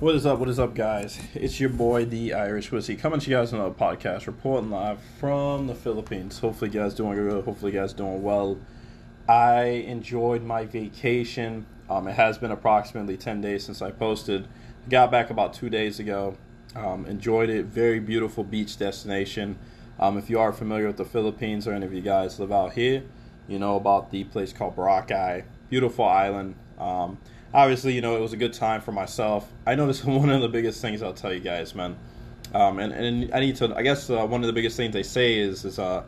What is up? What is up, guys? It's your boy, the Irish Whiskey, coming to you guys on a podcast, reporting live from the Philippines. Hopefully, you guys doing good. Hopefully, you guys doing well. I enjoyed my vacation. Um, it has been approximately ten days since I posted. Got back about two days ago. Um, enjoyed it. Very beautiful beach destination. Um, if you are familiar with the Philippines or any of you guys live out here, you know about the place called Boracay. Beautiful island. Um, obviously, you know, it was a good time for myself. I is one of the biggest things I'll tell you guys, man. Um, and, and I need to, I guess uh, one of the biggest things they say is, is uh,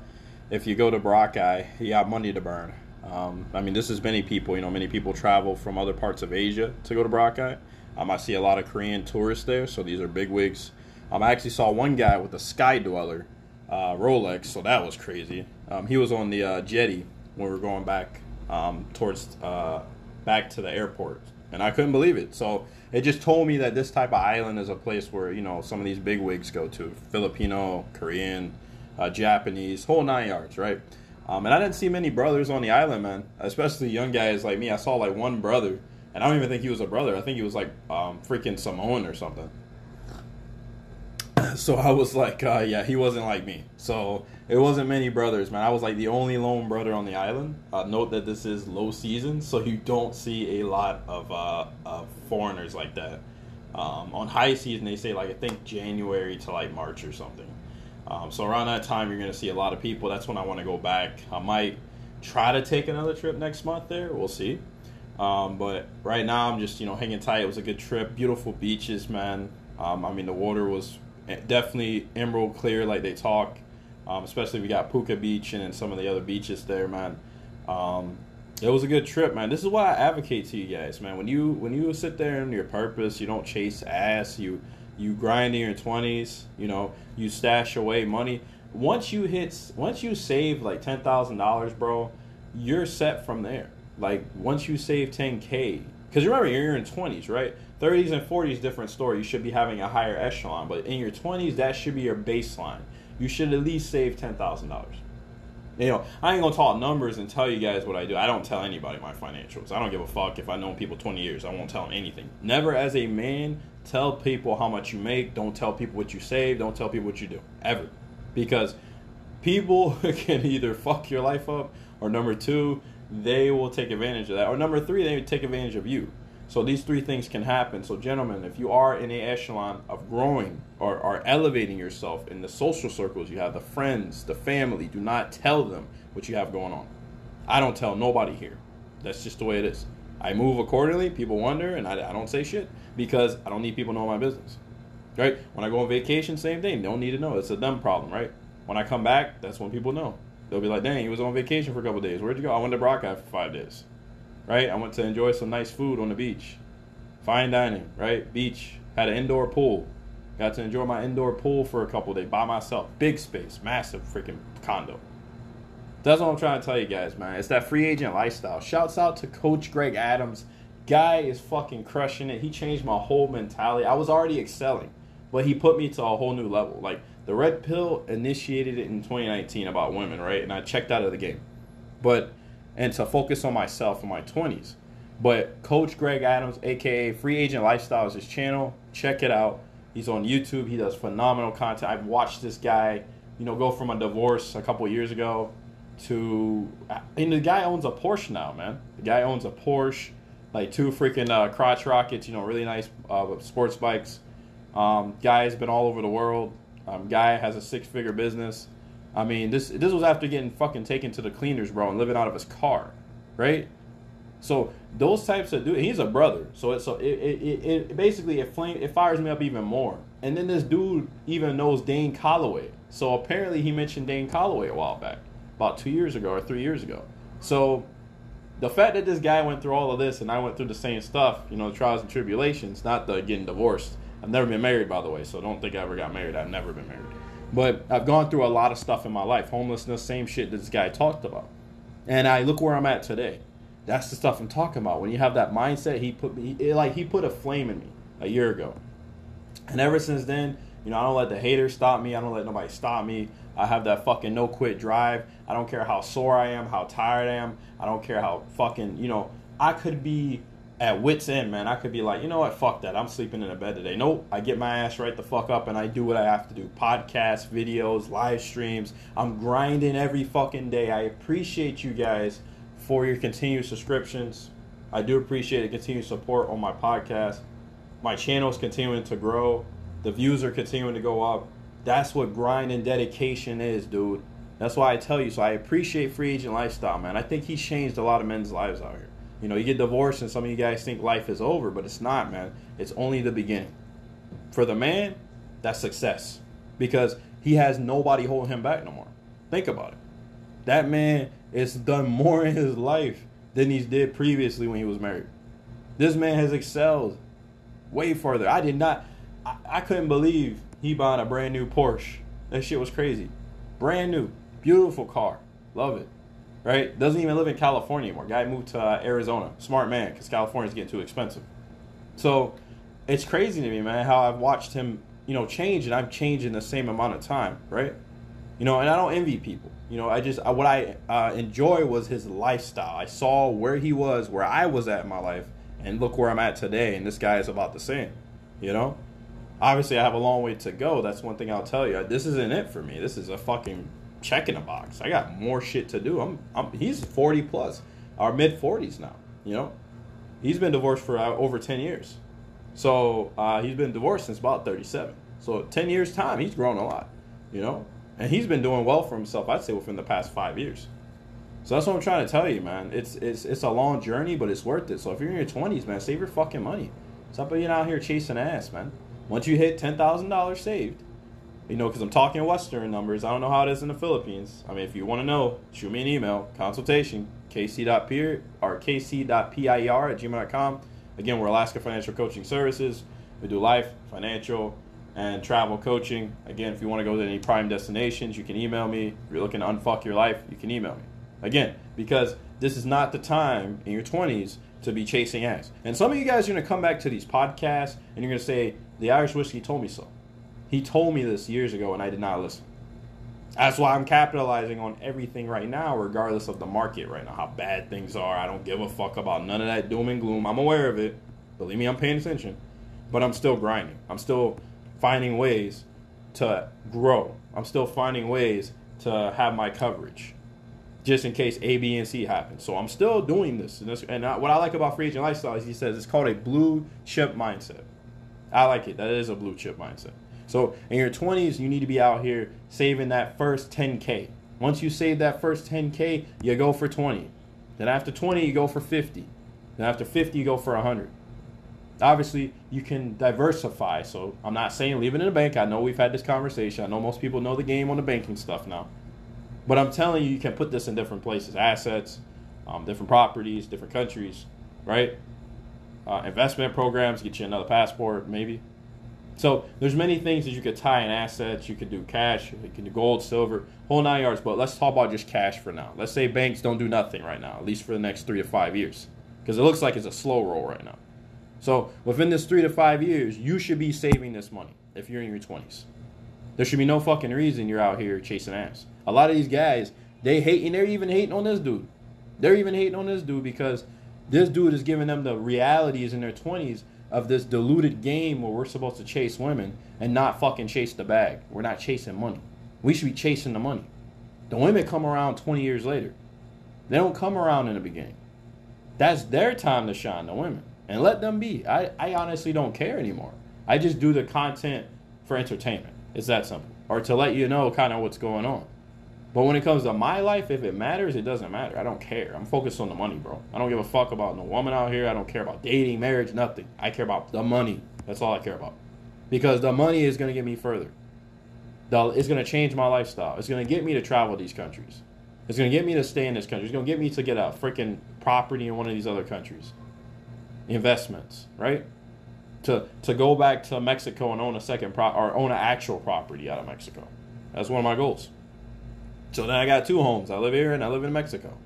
if you go to Boracay, you have money to burn. Um, I mean, this is many people, you know, many people travel from other parts of Asia to go to Boracay. Um, I see a lot of Korean tourists there, so these are big wigs. Um, I actually saw one guy with a Sky Dweller uh, Rolex, so that was crazy. Um, he was on the uh, jetty when we were going back um, towards uh, back to the airport, and I couldn't believe it. So it just told me that this type of island is a place where you know some of these big wigs go to: Filipino, Korean, uh, Japanese, whole nine yards, right? Um, and I didn't see many brothers on the island, man. Especially young guys like me. I saw like one brother, and I don't even think he was a brother. I think he was like um, freaking Samoan or something. So I was like, uh, yeah, he wasn't like me. So it wasn't many brothers, man. I was like the only lone brother on the island. Uh, note that this is low season, so you don't see a lot of, uh, of foreigners like that. Um, on high season, they say like I think January to like March or something. Um, so around that time, you're gonna see a lot of people. That's when I want to go back. I might try to take another trip next month there. We'll see. Um, but right now, I'm just you know hanging tight. It was a good trip. Beautiful beaches, man. Um, I mean, the water was definitely emerald clear, like they talk. Um, especially we got Puka Beach and then some of the other beaches there, man. Um, it was a good trip, man. This is why I advocate to you guys, man. When you when you sit there in your purpose, you don't chase ass. You you grind in your twenties. You know, you stash away money. Once you hit, once you save like ten thousand dollars, bro, you're set from there. Like once you save ten k, because remember you're in twenties, right? 30s and 40s different story. You should be having a higher echelon, but in your 20s, that should be your baseline you should at least save ten thousand dollars. You know, I ain't gonna talk numbers and tell you guys what I do. I don't tell anybody my financials. I don't give a fuck if I know people twenty years. I won't tell them anything. Never, as a man, tell people how much you make. Don't tell people what you save. Don't tell people what you do ever, because people can either fuck your life up, or number two, they will take advantage of that, or number three, they take advantage of you. So these three things can happen. So, gentlemen, if you are in a echelon of growing or, or elevating yourself in the social circles you have, the friends, the family, do not tell them what you have going on. I don't tell nobody here. That's just the way it is. I move accordingly. People wonder, and I, I don't say shit because I don't need people knowing my business. Right? When I go on vacation, same thing. Don't need to know. It's a them problem, right? When I come back, that's when people know. They'll be like, dang, he was on vacation for a couple days. Where'd you go? I went to Boracay for five days right? I went to enjoy some nice food on the beach, fine dining, right? Beach had an indoor pool. Got to enjoy my indoor pool for a couple days by myself. Big space, massive freaking condo. That's what I'm trying to tell you guys, man. It's that free agent lifestyle. Shouts out to Coach Greg Adams. Guy is fucking crushing it. He changed my whole mentality. I was already excelling, but he put me to a whole new level. Like the red pill initiated it in 2019 about women, right? And I checked out of the game. But and to focus on myself in my 20s. But Coach Greg Adams, aka Free Agent Lifestyle, is his channel. Check it out. He's on YouTube. He does phenomenal content. I've watched this guy, you know, go from a divorce a couple years ago to, and the guy owns a Porsche now, man. The guy owns a Porsche, like two freaking uh, crotch rockets, you know, really nice uh, sports bikes. Um, guy has been all over the world. Um, guy has a six-figure business. I mean, this this was after getting fucking taken to the cleaners, bro, and living out of his car, right? So those types of dude, he's a brother. So it so it it, it, basically it flame it fires me up even more. And then this dude even knows Dane Calloway. So apparently he mentioned Dane Calloway a while back, about two years ago or three years ago. So the fact that this guy went through all of this and I went through the same stuff, you know, the trials and tribulations, not the getting divorced. I've never been married, by the way, so don't think I ever got married. I've never been married. But I've gone through a lot of stuff in my life. Homelessness, same shit that this guy talked about. And I look where I'm at today. That's the stuff I'm talking about. When you have that mindset, he put me it, like he put a flame in me a year ago. And ever since then, you know, I don't let the haters stop me. I don't let nobody stop me. I have that fucking no quit drive. I don't care how sore I am, how tired I am. I don't care how fucking, you know, I could be at wits end, man. I could be like, you know what, fuck that. I'm sleeping in a bed today. Nope, I get my ass right the fuck up and I do what I have to do. Podcasts, videos, live streams. I'm grinding every fucking day. I appreciate you guys for your continued subscriptions. I do appreciate the continued support on my podcast. My channel is continuing to grow. The views are continuing to go up. That's what grind and dedication is, dude. That's why I tell you. So I appreciate free agent lifestyle, man. I think he's changed a lot of men's lives out here. You know, you get divorced and some of you guys think life is over, but it's not, man. It's only the beginning. For the man, that's success because he has nobody holding him back no more. Think about it. That man has done more in his life than he did previously when he was married. This man has excelled way further. I did not, I, I couldn't believe he bought a brand new Porsche. That shit was crazy. Brand new, beautiful car. Love it right? Doesn't even live in California anymore. Guy moved to uh, Arizona. Smart man, because California's getting too expensive. So it's crazy to me, man, how I've watched him, you know, change, and I've changed in the same amount of time, right? You know, and I don't envy people. You know, I just I, what I uh, enjoy was his lifestyle. I saw where he was, where I was at in my life, and look where I'm at today. And this guy is about the same. You know, obviously I have a long way to go. That's one thing I'll tell you. This isn't it for me. This is a fucking check in a box. I got more shit to do. I'm, I'm he's 40 plus, our mid 40s now. You know, he's been divorced for uh, over 10 years. So uh, he's been divorced since about 37. So 10 years time, he's grown a lot. You know, and he's been doing well for himself. I'd say within the past five years. So that's what I'm trying to tell you, man. It's it's it's a long journey, but it's worth it. So if you're in your 20s, man, save your fucking money. Stop being out here chasing ass, man. Once you hit ten thousand dollars saved, you know, because I'm talking Western numbers. I don't know how it is in the Philippines. I mean, if you want to know, shoot me an email, consultation, kc.peer or kc.pier at gmail.com. Again, we're Alaska Financial Coaching Services. We do life, financial, and travel coaching. Again, if you want to go to any prime destinations, you can email me. If you're looking to unfuck your life, you can email me. Again, because this is not the time in your 20s to be chasing ass. And some of you guys are going to come back to these podcasts and you're going to say, the Irish whiskey told me so. He told me this years ago and I did not listen. That's why I'm capitalizing on everything right now, regardless of the market right now, how bad things are. I don't give a fuck about none of that doom and gloom. I'm aware of it. Believe me, I'm paying attention. But I'm still grinding. I'm still finding ways to grow. I'm still finding ways to have my coverage just in case A, B, and C happen. So I'm still doing this. And, and I, what I like about Free Agent Lifestyle is he says it's called a blue chip mindset. I like it. That is a blue chip mindset. So in your 20s, you need to be out here saving that first 10K. Once you save that first 10K, you go for 20. Then after 20, you go for 50. Then after 50, you go for 100. Obviously, you can diversify. So I'm not saying leave it in the bank. I know we've had this conversation. I know most people know the game on the banking stuff now. But I'm telling you, you can put this in different places assets, um, different properties, different countries, right? Uh, investment programs, get you another passport, maybe. So there's many things that you could tie in assets. You could do cash, you can do gold, silver, whole nine yards. But let's talk about just cash for now. Let's say banks don't do nothing right now, at least for the next three to five years, because it looks like it's a slow roll right now. So within this three to five years, you should be saving this money if you're in your 20s. There should be no fucking reason you're out here chasing ass. A lot of these guys, they hate, and they're even hating on this dude. They're even hating on this dude because this dude is giving them the realities in their 20s of this diluted game where we're supposed to chase women and not fucking chase the bag. We're not chasing money. We should be chasing the money. The women come around 20 years later. They don't come around in the beginning. That's their time to shine, the women. And let them be. I, I honestly don't care anymore. I just do the content for entertainment. It's that simple. Or to let you know kind of what's going on. But when it comes to my life, if it matters, it doesn't matter. I don't care. I'm focused on the money, bro. I don't give a fuck about no woman out here. I don't care about dating, marriage, nothing. I care about the money. That's all I care about. Because the money is going to get me further. The, it's going to change my lifestyle. It's going to get me to travel these countries. It's going to get me to stay in this country. It's going to get me to get a freaking property in one of these other countries. Investments, right? To to go back to Mexico and own a second pro or own an actual property out of Mexico. That's one of my goals. So then I got two homes. I live here and I live in Mexico.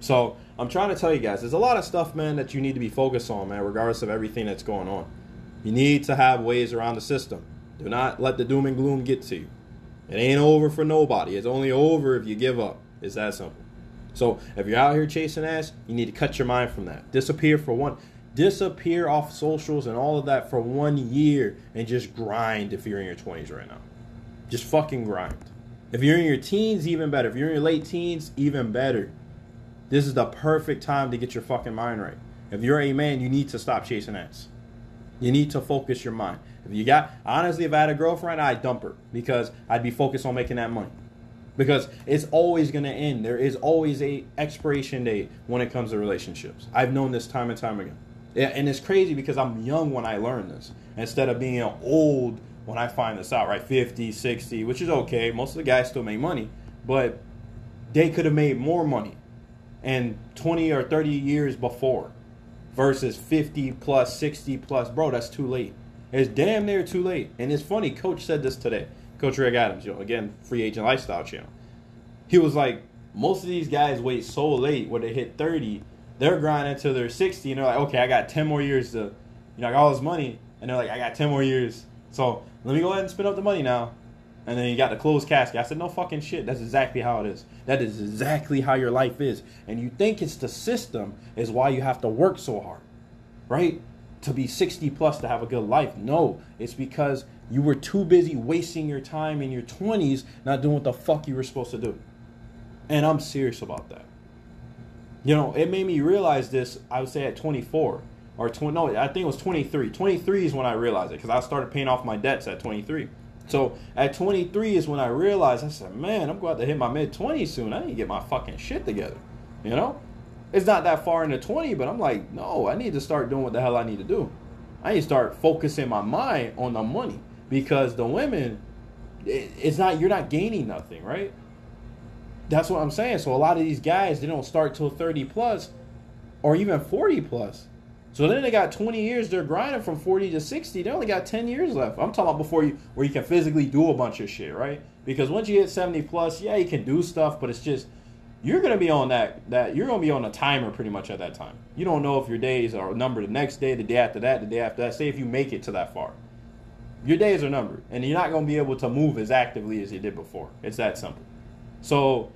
So I'm trying to tell you guys, there's a lot of stuff, man, that you need to be focused on, man, regardless of everything that's going on. You need to have ways around the system. Do not let the doom and gloom get to you. It ain't over for nobody. It's only over if you give up. It's that simple. So if you're out here chasing ass, you need to cut your mind from that. Disappear for one. disappear off socials and all of that for one year and just grind if you're in your 20s right now. Just fucking grind. If you're in your teens, even better. If you're in your late teens, even better. This is the perfect time to get your fucking mind right. If you're a man, you need to stop chasing ass. You need to focus your mind. If you got honestly, if I had a girlfriend, I'd dump her because I'd be focused on making that money. Because it's always gonna end. There is always a expiration date when it comes to relationships. I've known this time and time again. And it's crazy because I'm young when I learned this. Instead of being an old when I find this out, right? 50, 60, which is okay. Most of the guys still make money, but they could have made more money and 20 or 30 years before versus 50 plus, 60 plus. Bro, that's too late. It's damn near too late. And it's funny, Coach said this today. Coach Greg Adams, you know, again, free agent lifestyle channel. He was like, most of these guys wait so late when they hit 30, they're grinding until they're 60, and they're like, okay, I got 10 more years to, you know, I got all this money, and they're like, I got 10 more years, so let me go ahead and spend up the money now. And then you got the closed casket. I said, no fucking shit. That's exactly how it is. That is exactly how your life is. And you think it's the system is why you have to work so hard, right? To be 60 plus to have a good life. No, it's because you were too busy wasting your time in your 20s not doing what the fuck you were supposed to do. And I'm serious about that. You know, it made me realize this, I would say at 24 or 20, no, I think it was 23. 23 is when I realized it because I started paying off my debts at 23. So at 23 is when I realized, I said, man, I'm going to hit my mid 20s soon. I need to get my fucking shit together. You know? It's not that far into 20, but I'm like, no, I need to start doing what the hell I need to do. I need to start focusing my mind on the money because the women it's not you're not gaining nothing right that's what i'm saying so a lot of these guys they don't start till 30 plus or even 40 plus so then they got 20 years they're grinding from 40 to 60 they only got 10 years left. I'm talking about before you where you can physically do a bunch of shit right? Because once you hit 70 plus yeah you can do stuff but it's just you're gonna be on that that you're gonna be on a timer pretty much at that time. You don't know if your days are numbered the next day the day after that the day after that. Say if you make it to that far. Your days are numbered, and you're not to be able to move as actively as you did before. It's that simple. So,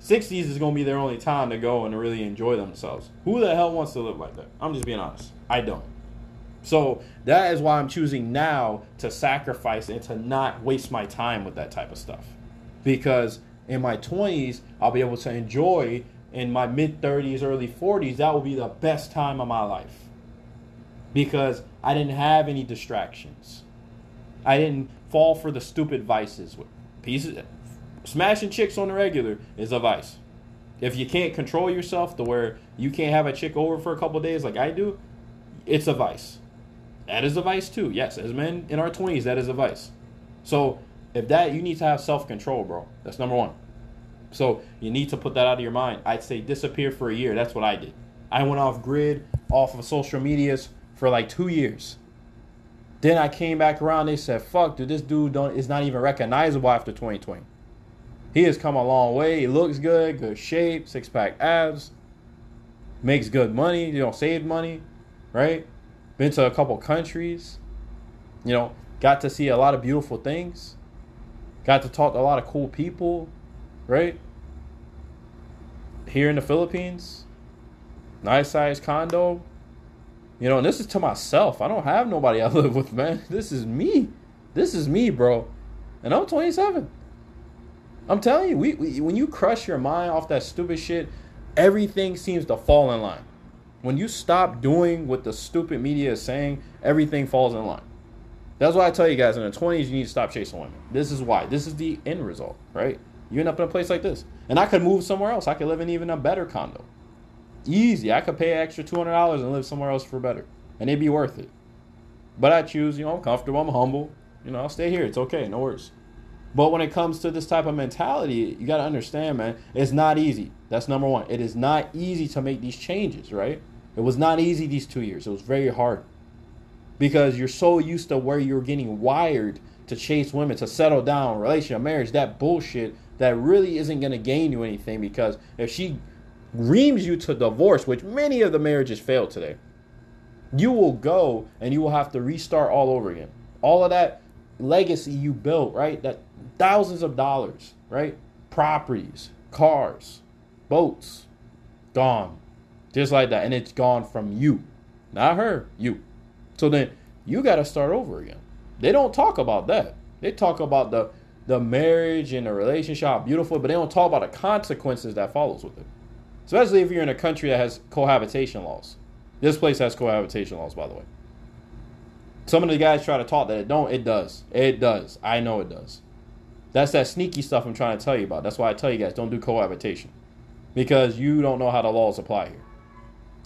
60s is going to be their only time to go and really enjoy themselves. Who the hell wants to live like that? I'm just being honest. I don't. So, that is why I'm choosing now to sacrifice and to not waste my time with that type of stuff. Because in my 20s, I'll be able to enjoy in my mid 30s, early 40s. That will be the best time of my life. Because I didn't have any distractions. I didn't fall for the stupid vices. With pieces, smashing chicks on the regular is a vice. If you can't control yourself to where you can't have a chick over for a couple days like I do, it's a vice. That is a vice too. Yes, as men in our 20s, that is a vice. So if that, you need to have self control, bro. That's number one. So you need to put that out of your mind. I'd say disappear for a year. That's what I did. I went off grid, off of social medias for like two years. Then I came back around. They said, "Fuck, dude, this dude don't is not even recognizable after 2020. He has come a long way. He looks good, good shape, six pack abs, makes good money. You know, saved money, right? Been to a couple countries. You know, got to see a lot of beautiful things. Got to talk to a lot of cool people, right? Here in the Philippines, nice size condo, you know, and this is to myself. I don't have nobody I live with, man. This is me. This is me, bro. And I'm 27. I'm telling you, we, we when you crush your mind off that stupid shit, everything seems to fall in line. When you stop doing what the stupid media is saying, everything falls in line. That's why I tell you guys in the 20s, you need to stop chasing women. This is why. This is the end result, right? You end up in a place like this. And I could move somewhere else. I could live in even a better condo. Easy. I could pay extra two hundred dollars and live somewhere else for better, and it'd be worth it. But I choose. You know, I'm comfortable. I'm humble. You know, I'll stay here. It's okay. No worries. But when it comes to this type of mentality, you got to understand, man, it's not easy. That's number one. It is not easy to make these changes, right? It was not easy these two years. It was very hard because you're so used to where you're getting wired to chase women, to settle down, relationship, marriage, that bullshit that really isn't going to gain you anything because if she reams you to divorce, which many of the marriages fail today, you will go and you will have to restart all over again. All of that legacy you built, right? That thousands of dollars, right? Properties, cars, boats, gone. Just like that. And it's gone from you. Not her, you. So then you got to start over again. They don't talk about that. They talk about the the marriage and the relationship, how beautiful, but they don't talk about the consequences that follows with it. Especially if you're in a country that has cohabitation laws. This place has cohabitation laws, by the way. Some of the guys try to talk that it don't. It does. It does. I know it does. That's that sneaky stuff I'm trying to tell you about. That's why I tell you guys don't do cohabitation because you don't know how the laws apply here.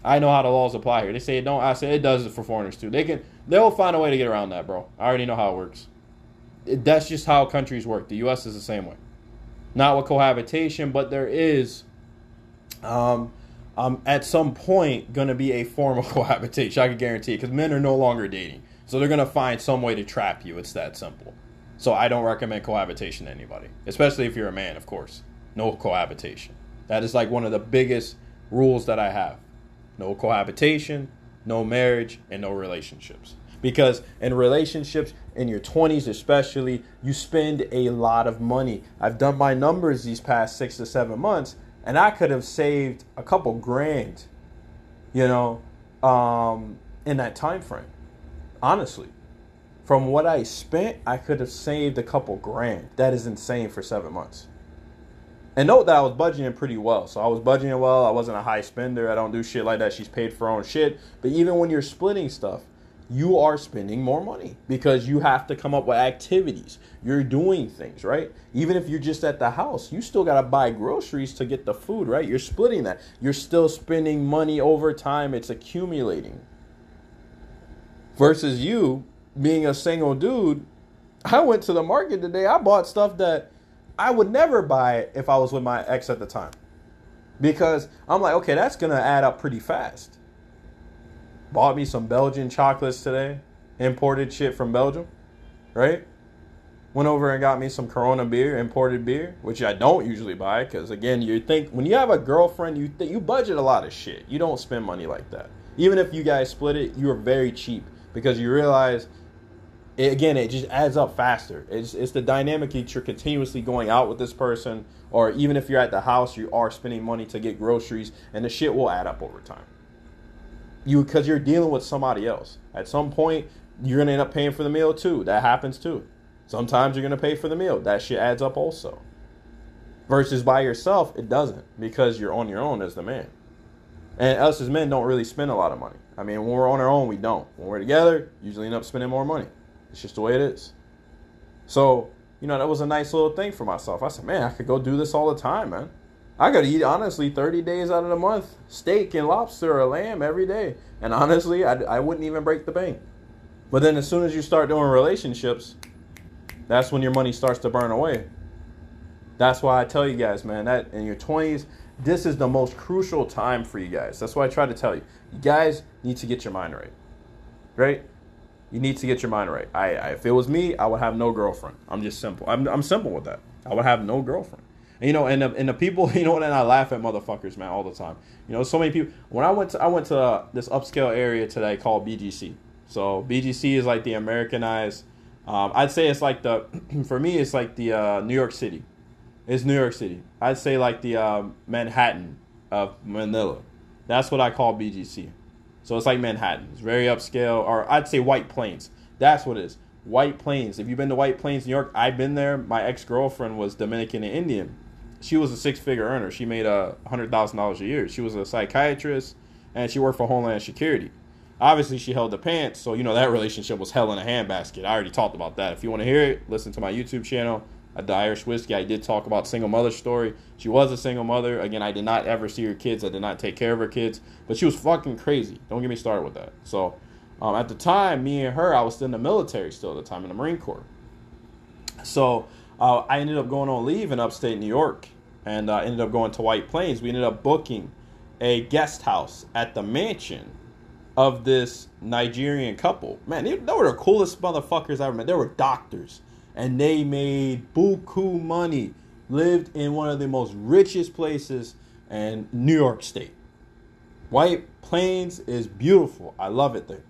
I know how the laws apply here. They say it don't. I say it does it for foreigners too. They can. They'll find a way to get around that, bro. I already know how it works. It, that's just how countries work. The U.S. is the same way. Not with cohabitation, but there is, um, um, at some point, going to be a form of cohabitation. I can guarantee it because men are no longer dating, so they're going to find some way to trap you. It's that simple. So I don't recommend cohabitation to anybody, especially if you're a man, of course. No cohabitation. That is like one of the biggest rules that I have. No cohabitation, no marriage, and no relationships. Because in relationships, in your 20s especially, you spend a lot of money. I've done my numbers these past six to seven months, and I could have saved a couple grand, you know, um, in that time frame. Honestly, from what I spent, I could have saved a couple grand. That is insane for seven months. And note that I was budgeting pretty well. So I was budgeting well. I wasn't a high spender. I don't do shit like that. She's paid for her own shit. But even when you're splitting stuff, you are spending more money because you have to come up with activities. You're doing things, right? Even if you're just at the house, you still got to buy groceries to get the food, right? You're splitting that. You're still spending money over time. It's accumulating. Versus you being a single dude, I went to the market today. I bought stuff that I would never buy if I was with my ex at the time. Because I'm like, okay, that's gonna add up pretty fast. Bought me some Belgian chocolates today, imported shit from Belgium, right? Went over and got me some Corona beer, imported beer, which I don't usually buy because again, you think when you have a girlfriend, you th- you budget a lot of shit. You don't spend money like that. Even if you guys split it, you are very cheap because you realize it, again, it just adds up faster. It's, it's the dynamic that you're continuously going out with this person, or even if you're at the house, you are spending money to get groceries, and the shit will add up over time. You because you're dealing with somebody else. At some point, you're gonna end up paying for the meal too. That happens too. Sometimes you're gonna pay for the meal. That shit adds up also. Versus by yourself, it doesn't because you're on your own as the man. And us as men don't really spend a lot of money. I mean, when we're on our own, we don't. When we're together, usually end up spending more money. It's just the way it is. So, you know, that was a nice little thing for myself. I said, man, I could go do this all the time, man. I could eat, honestly, 30 days out of the month, steak and lobster or lamb every day. And honestly, I, I wouldn't even break the bank. But then as soon as you start doing relationships, that's when your money starts to burn away. That's why I tell you guys, man, that in your 20s, this is the most crucial time for you guys. That's why I try to tell you. You guys need to get your mind right. Right? You need to get your mind right. I, I, if it was me, I would have no girlfriend. I'm just simple. I'm, I'm simple with that. I would have no girlfriend. And, you know, and the, and the people, you know, and I laugh at motherfuckers, man, all the time. You know, so many people. When I went to, I went to uh, this upscale area today called BGC. So BGC is like the Americanized. Um, I'd say it's like the, for me, it's like the uh, New York City. It's New York City. I'd say like the uh, Manhattan of Manila. That's what I call BGC. So it's like Manhattan. It's very upscale, or I'd say White Plains. That's what it is. White Plains. If you've been to White Plains, New York, I've been there. My ex girlfriend was Dominican and Indian. She was a six figure earner. She made a hundred thousand dollars a year. She was a psychiatrist, and she worked for Homeland Security. Obviously, she held the pants, so you know that relationship was hell in a handbasket. I already talked about that. If you want to hear it, listen to my YouTube channel at the Irish Whiskey. I did talk about single mother story. She was a single mother. Again, I did not ever see her kids. I did not take care of her kids, but she was fucking crazy. Don't get me started with that. So, um, at the time, me and her, I was still in the military still at the time in the Marine Corps. So uh, I ended up going on leave in upstate New York, and uh, ended up going to White Plains. We ended up booking a guest house at the mansion of this Nigerian couple. Man, they, they were the coolest motherfuckers I ever met. They were doctors and they made buku money. Lived in one of the most richest places in New York State. White Plains is beautiful. I love it there.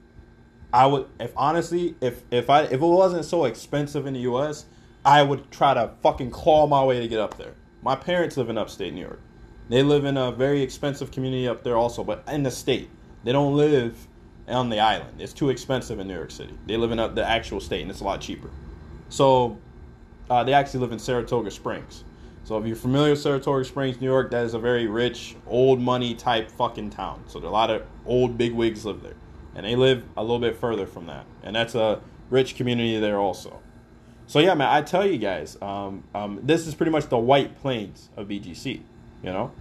I would, if honestly, if if I if it wasn't so expensive in the U.S., I would try to fucking claw my way to get up there. My parents live in upstate New York. They live in a very expensive community up there also, but in the state. They don't live on the island. It's too expensive in New York City. They live in the actual state, and it's a lot cheaper. So uh, they actually live in Saratoga Springs. So if you're familiar with Saratoga Springs, New York, that is a very rich, old money type fucking town. So there are a lot of old bigwigs live there, and they live a little bit further from that, and that's a rich community there also. So yeah, man, I tell you guys, um, um, this is pretty much the White Plains of BGC, you know.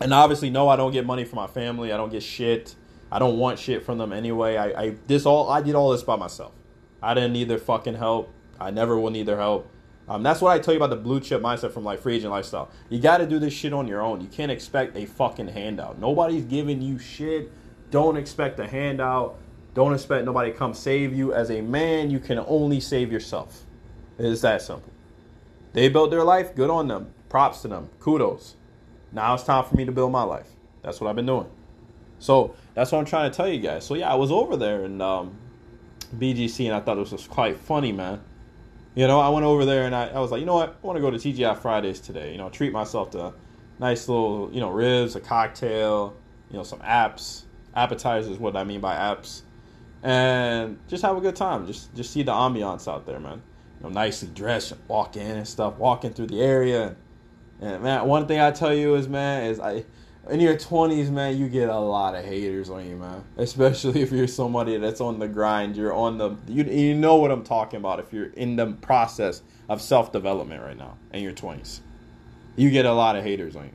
And obviously, no, I don't get money from my family. I don't get shit. I don't want shit from them anyway. I, I this all I did all this by myself. I didn't need their fucking help. I never will need their help. Um, that's what I tell you about the blue chip mindset from like free agent lifestyle. You got to do this shit on your own. You can't expect a fucking handout. Nobody's giving you shit. Don't expect a handout. Don't expect nobody to come save you. As a man, you can only save yourself. It's that simple. They built their life. Good on them. Props to them. Kudos. Now it's time for me to build my life. That's what I've been doing. So that's what I'm trying to tell you guys. So yeah, I was over there in um, BGC and I thought it was quite funny, man. You know, I went over there and I, I was like, you know what? I want to go to TGI Fridays today. You know, treat myself to nice little, you know, ribs, a cocktail, you know, some apps. Appetizers, what I mean by apps. And just have a good time. Just just see the ambiance out there, man. You know, nicely dressed, walk in and stuff, walking through the area. And, and man, one thing I tell you is, man, is I in your 20s, man, you get a lot of haters on you, man. Especially if you're somebody that's on the grind. You're on the, you, you know what I'm talking about if you're in the process of self development right now in your 20s. You get a lot of haters on you.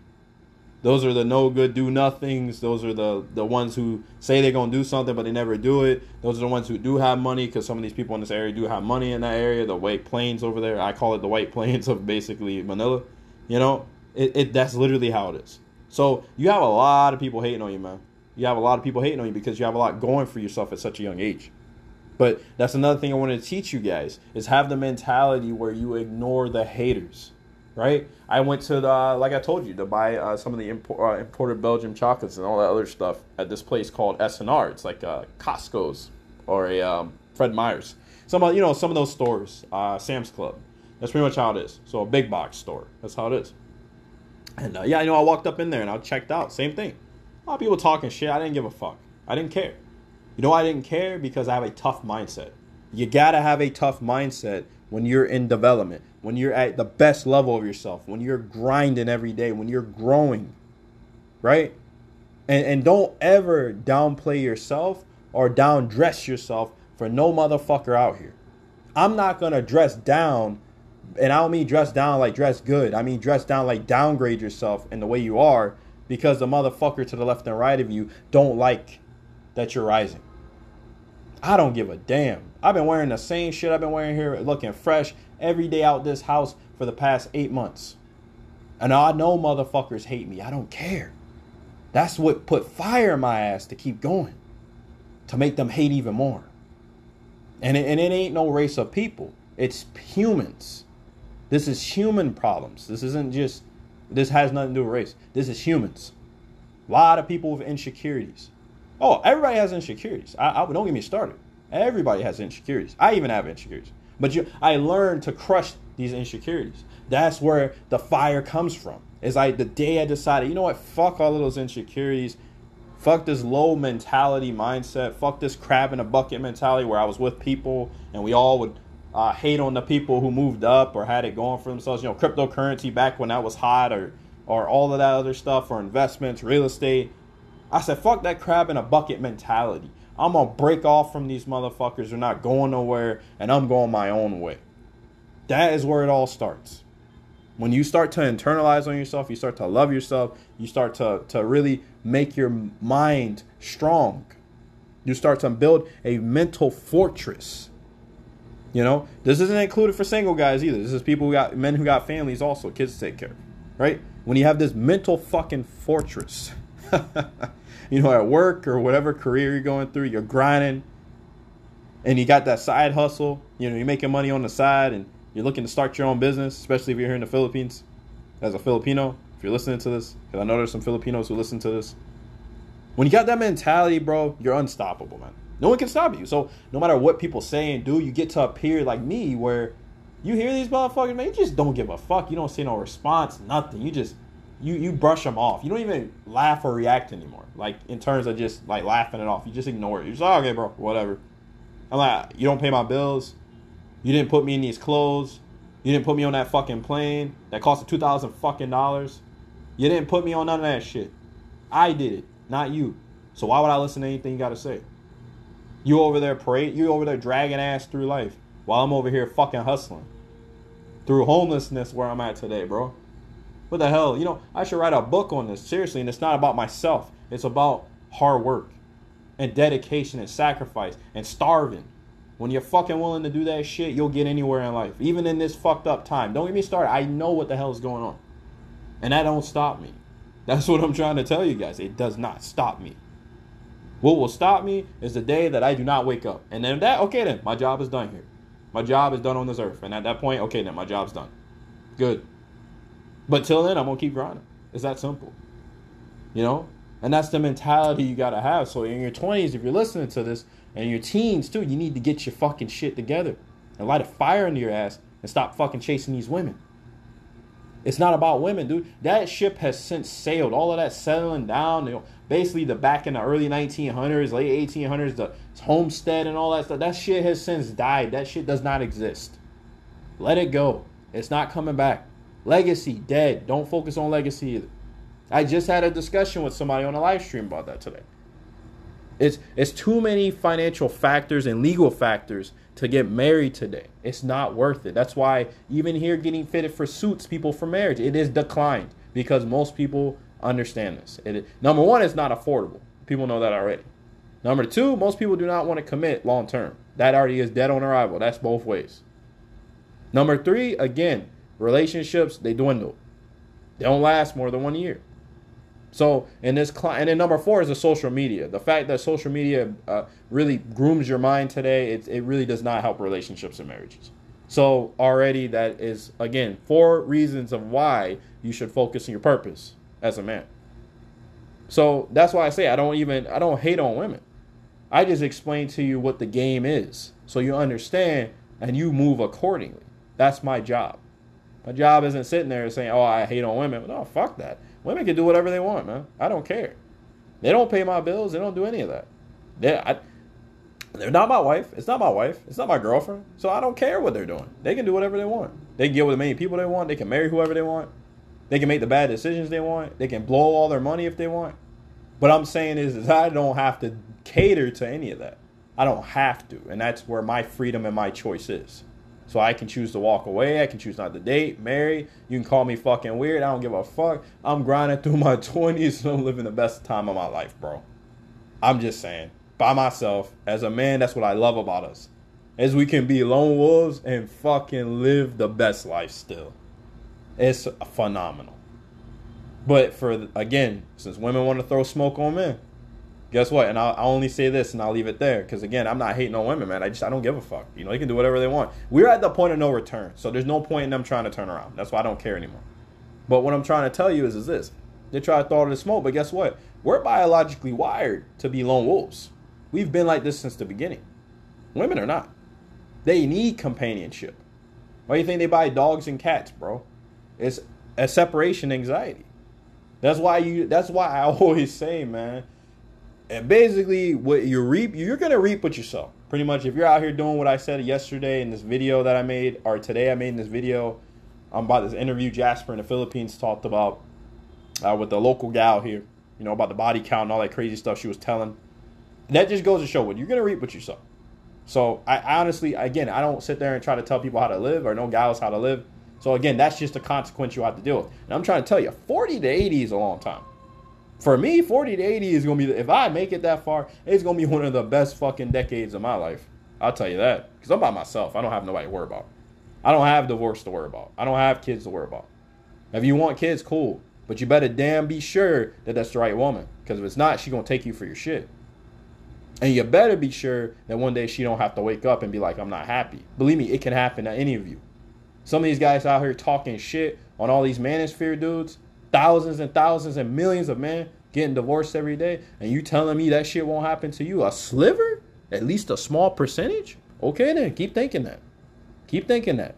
Those are the no good, do nothings. Those are the, the ones who say they're going to do something, but they never do it. Those are the ones who do have money because some of these people in this area do have money in that area. The White Plains over there. I call it the White Plains of basically Manila. You know, it, it that's literally how it is. So you have a lot of people hating on you, man. You have a lot of people hating on you because you have a lot going for yourself at such a young age. But that's another thing I want to teach you guys is have the mentality where you ignore the haters, right? I went to the like I told you to buy uh, some of the import, uh, imported Belgian chocolates and all that other stuff at this place called S&R. It's like uh, Costco's or a um, Fred Meyer's. Some of you know some of those stores, uh, Sam's Club. That's pretty much how it is. So a big box store. That's how it is. And uh, yeah, I know I walked up in there and I checked out. Same thing. A lot of people talking shit. I didn't give a fuck. I didn't care. You know I didn't care? Because I have a tough mindset. You gotta have a tough mindset when you're in development, when you're at the best level of yourself, when you're grinding every day, when you're growing, right? And, and don't ever downplay yourself or down dress yourself for no motherfucker out here. I'm not gonna dress down and I don't mean dress down like dress good. I mean dress down like downgrade yourself in the way you are because the motherfucker to the left and right of you don't like that you're rising. I don't give a damn. I've been wearing the same shit I've been wearing here, looking fresh every day out this house for the past eight months. And I know motherfuckers hate me. I don't care. That's what put fire in my ass to keep going, to make them hate even more. And it, and it ain't no race of people, it's humans. This is human problems. This isn't just, this has nothing to do with race. This is humans. A lot of people with insecurities. Oh, everybody has insecurities. I, I don't get me started. Everybody has insecurities. I even have insecurities. But you, I learned to crush these insecurities. That's where the fire comes from. Is like the day I decided, you know what? Fuck all of those insecurities. Fuck this low mentality mindset. Fuck this crab in a bucket mentality where I was with people and we all would uh, hate on the people who moved up or had it going for themselves. You know, cryptocurrency back when that was hot, or or all of that other stuff, or investments, real estate. I said, fuck that crab in a bucket mentality. I'm gonna break off from these motherfuckers. They're not going nowhere, and I'm going my own way. That is where it all starts. When you start to internalize on yourself, you start to love yourself, you start to, to really make your mind strong. You start to build a mental fortress you know, this isn't included for single guys either. This is people who got men who got families also, kids to take care right? When you have this mental fucking fortress, you know, at work or whatever career you're going through, you're grinding, and you got that side hustle. You know, you're making money on the side, and you're looking to start your own business, especially if you're here in the Philippines. As a Filipino, if you're listening to this, because I know there's some Filipinos who listen to this. When you got that mentality, bro, you're unstoppable, man. No one can stop you. So no matter what people say and do, you get to a period like me where you hear these motherfuckers, man, you just don't give a fuck. You don't see no response, nothing. You just you you brush them off. You don't even laugh or react anymore. Like in terms of just like laughing it off. You just ignore it. You're just like, okay, bro, whatever. I'm like, you don't pay my bills. You didn't put me in these clothes. You didn't put me on that fucking plane that cost two thousand fucking dollars. You didn't put me on none of that shit. I did it, not you. So why would I listen to anything you got to say? You over there parade, you over there dragging ass through life while I'm over here fucking hustling through homelessness where I'm at today, bro. What the hell? You know, I should write a book on this seriously, and it's not about myself. It's about hard work and dedication and sacrifice and starving. When you're fucking willing to do that shit, you'll get anywhere in life, even in this fucked up time. Don't get me started. I know what the hell is going on, and that don't stop me. That's what I'm trying to tell you guys. It does not stop me. What will stop me is the day that I do not wake up. And then that, okay, then my job is done here. My job is done on this earth. And at that point, okay, then my job's done. Good. But till then, I'm to keep grinding. It's that simple. You know? And that's the mentality you got to have. So in your 20s, if you're listening to this, and your teens too, you need to get your fucking shit together and light a fire under your ass and stop fucking chasing these women. It's not about women, dude. That ship has since sailed. All of that settling down, you know, basically the back in the early 1900s, late 1800s, the homestead and all that stuff. That shit has since died. That shit does not exist. Let it go. It's not coming back. Legacy dead. Don't focus on legacy either. I just had a discussion with somebody on a live stream about that today. It's it's too many financial factors and legal factors to get married today. It's not worth it. That's why even here getting fitted for suits people for marriage, it is declined because most people understand this. It, number one, it's not affordable. People know that already. Number two, most people do not want to commit long term. That already is dead on arrival. That's both ways. Number three, again, relationships they dwindle. They don't last more than one year. So, in this and then number four is the social media. The fact that social media uh, really grooms your mind today, it, it really does not help relationships and marriages. So, already that is, again, four reasons of why you should focus on your purpose as a man. So, that's why I say I don't even, I don't hate on women. I just explain to you what the game is so you understand and you move accordingly. That's my job. My job isn't sitting there saying, oh, I hate on women. No, fuck that. Women can do whatever they want, man. I don't care. They don't pay my bills. They don't do any of that. They, I, they're not my wife. It's not my wife. It's not my girlfriend. So I don't care what they're doing. They can do whatever they want. They can get with as many people they want. They can marry whoever they want. They can make the bad decisions they want. They can blow all their money if they want. What I'm saying is, is I don't have to cater to any of that. I don't have to. And that's where my freedom and my choice is. So I can choose to walk away. I can choose not to date, marry. You can call me fucking weird. I don't give a fuck. I'm grinding through my 20s and I'm living the best time of my life, bro. I'm just saying. By myself, as a man, that's what I love about us. As we can be lone wolves and fucking live the best life still. It's phenomenal. But for, again, since women want to throw smoke on men, guess what? And I'll, I'll, only say this and I'll leave it there because again, I'm not hating on women, man. I just I don't give a fuck. You know, they can do whatever they want. We're at the point of no return, so there's no point in them trying to turn around. That's why I don't care anymore. But what I'm trying to tell you is, is this: they try to throw in the smoke, but guess what? We're biologically wired to be lone wolves. We've been like this since the beginning. Women are not. They need companionship. Why do you think they buy dogs and cats, bro? It's a separation anxiety. That's why you. That's why I always say, man and basically what you reap you're gonna reap what you sow. Pretty much if you're out here doing what i said yesterday in this video that i made or today i made in this video um, about this interview jasper in the philippines talked about uh, with the local gal here you know about the body count and all that crazy stuff she was telling. That just goes to show what you're gonna reap what you sow. So I, I honestly again i don't sit there and try to tell people how to live or no gals how to live. So again that's just a consequence you have to deal with. And i'm trying to tell you 40 to 80 is a long time for me, 40 to 80 is gonna be if I make it that far, it's gonna be one of the best fucking decades of my life. I'll tell you that. Because I'm by myself. I don't have nobody to worry about. I don't have divorce to worry about. I don't have kids to worry about. If you want kids, cool. But you better damn be sure that that's the right woman. Because if it's not, she gonna take you for your shit. And you better be sure that one day she don't have to wake up and be like, I'm not happy. Believe me, it can happen to any of you. Some of these guys out here talking shit on all these manosphere dudes, thousands and thousands and millions of men getting divorced every day, and you telling me that shit won't happen to you? A sliver? At least a small percentage? Okay, then keep thinking that. Keep thinking that.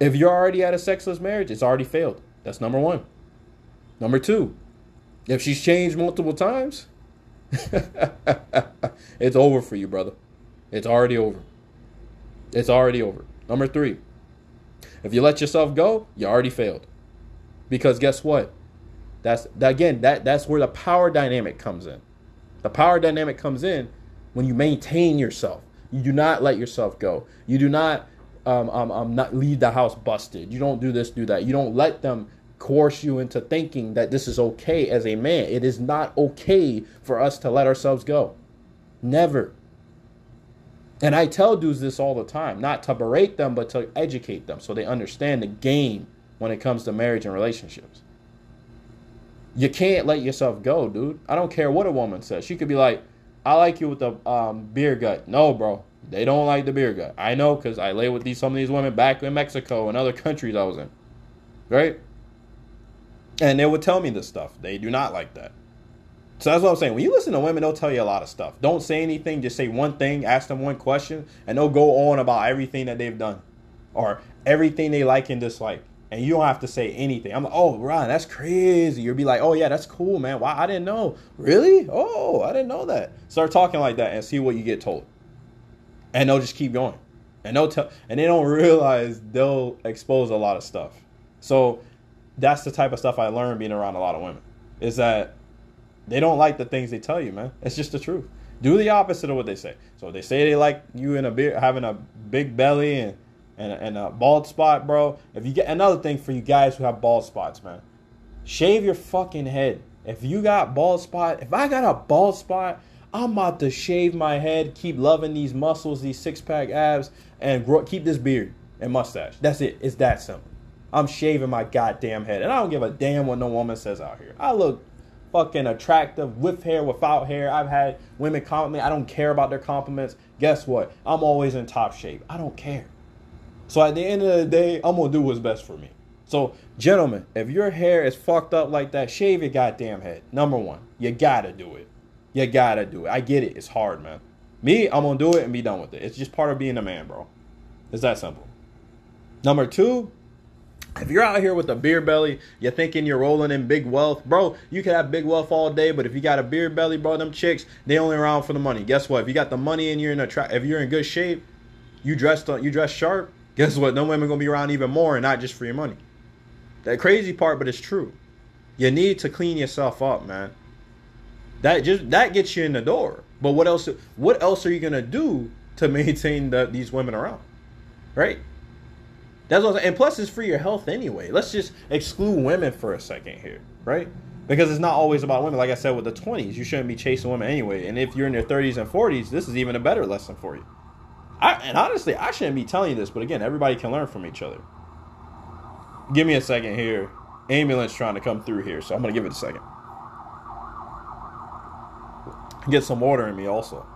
If you're already at a sexless marriage, it's already failed. That's number one. Number two, if she's changed multiple times, it's over for you, brother. It's already over. It's already over. Number three, if you let yourself go, you already failed. Because guess what? That's again that that's where the power dynamic comes in. The power dynamic comes in when you maintain yourself. You do not let yourself go. You do not um, um, um, not leave the house busted. You don't do this, do that. You don't let them coerce you into thinking that this is okay as a man. It is not okay for us to let ourselves go. Never. And I tell dudes this all the time, not to berate them, but to educate them so they understand the game when it comes to marriage and relationships. You can't let yourself go, dude. I don't care what a woman says. She could be like, I like you with the um, beer gut. No, bro. They don't like the beer gut. I know because I lay with these some of these women back in Mexico and other countries I was in. Right? And they would tell me this stuff. They do not like that. So that's what I'm saying. When you listen to women, they'll tell you a lot of stuff. Don't say anything. Just say one thing. Ask them one question, and they'll go on about everything that they've done, or everything they like and dislike. And you don't have to say anything. I'm like, oh, Ryan, that's crazy. You'll be like, oh yeah, that's cool, man. Why I didn't know. Really? Oh, I didn't know that. Start talking like that and see what you get told. And they'll just keep going. And they'll tell and they don't realize they'll expose a lot of stuff. So that's the type of stuff I learned being around a lot of women. Is that they don't like the things they tell you, man. It's just the truth. Do the opposite of what they say. So they say they like you in a big, having a big belly and, and and a bald spot, bro. If you get another thing for you guys who have bald spots, man, shave your fucking head. If you got bald spot, if I got a bald spot, I'm about to shave my head, keep loving these muscles, these six pack abs, and grow, keep this beard and mustache. That's it. It's that simple. I'm shaving my goddamn head, and I don't give a damn what no woman says out here. I look fucking attractive with hair, without hair. I've had women compliment me. I don't care about their compliments. Guess what? I'm always in top shape. I don't care. So at the end of the day, I'm gonna do what's best for me. So, gentlemen, if your hair is fucked up like that, shave your goddamn head. Number one, you gotta do it. You gotta do it. I get it. It's hard, man. Me, I'm gonna do it and be done with it. It's just part of being a man, bro. It's that simple. Number two, if you're out here with a beer belly, you're thinking you're rolling in big wealth, bro. You can have big wealth all day, but if you got a beer belly, bro, them chicks they only around for the money. Guess what? If you got the money and you're in a tra- if you're in good shape, you dressed on you dress sharp. Guess what? No women gonna be around even more, and not just for your money. That crazy part, but it's true. You need to clean yourself up, man. That just that gets you in the door. But what else? What else are you gonna do to maintain the, these women around? Right? That's what and plus it's for your health anyway. Let's just exclude women for a second here, right? Because it's not always about women. Like I said with the 20s, you shouldn't be chasing women anyway. And if you're in your 30s and 40s, this is even a better lesson for you. I, and honestly, I shouldn't be telling you this, but again, everybody can learn from each other. Give me a second here. Ambulance trying to come through here, so I'm gonna give it a second. Get some water in me also.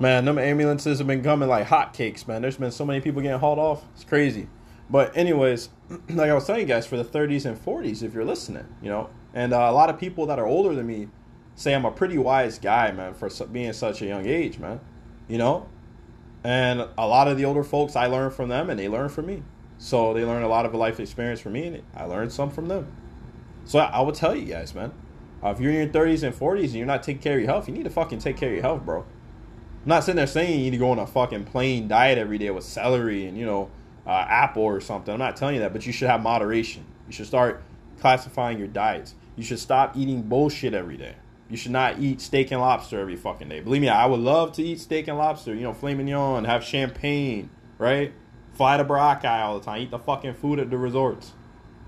Man, them ambulances have been coming like hotcakes, man. There's been so many people getting hauled off. It's crazy. But anyways, like I was telling you guys, for the 30s and 40s, if you're listening, you know, and uh, a lot of people that are older than me say I'm a pretty wise guy, man, for being such a young age, man. You know, and a lot of the older folks, I learn from them, and they learn from me. So they learn a lot of life experience from me, and I learned some from them. So I, will tell you guys, man, uh, if you're in your 30s and 40s and you're not taking care of your health, you need to fucking take care of your health, bro. I'm not sitting there saying you need to go on a fucking plain diet every day with celery and you know uh, apple or something. I'm not telling you that, but you should have moderation. You should start classifying your diets. You should stop eating bullshit every day. You should not eat steak and lobster every fucking day. Believe me, I would love to eat steak and lobster. You know, filet have champagne, right? Fly to Boracay all the time. Eat the fucking food at the resorts.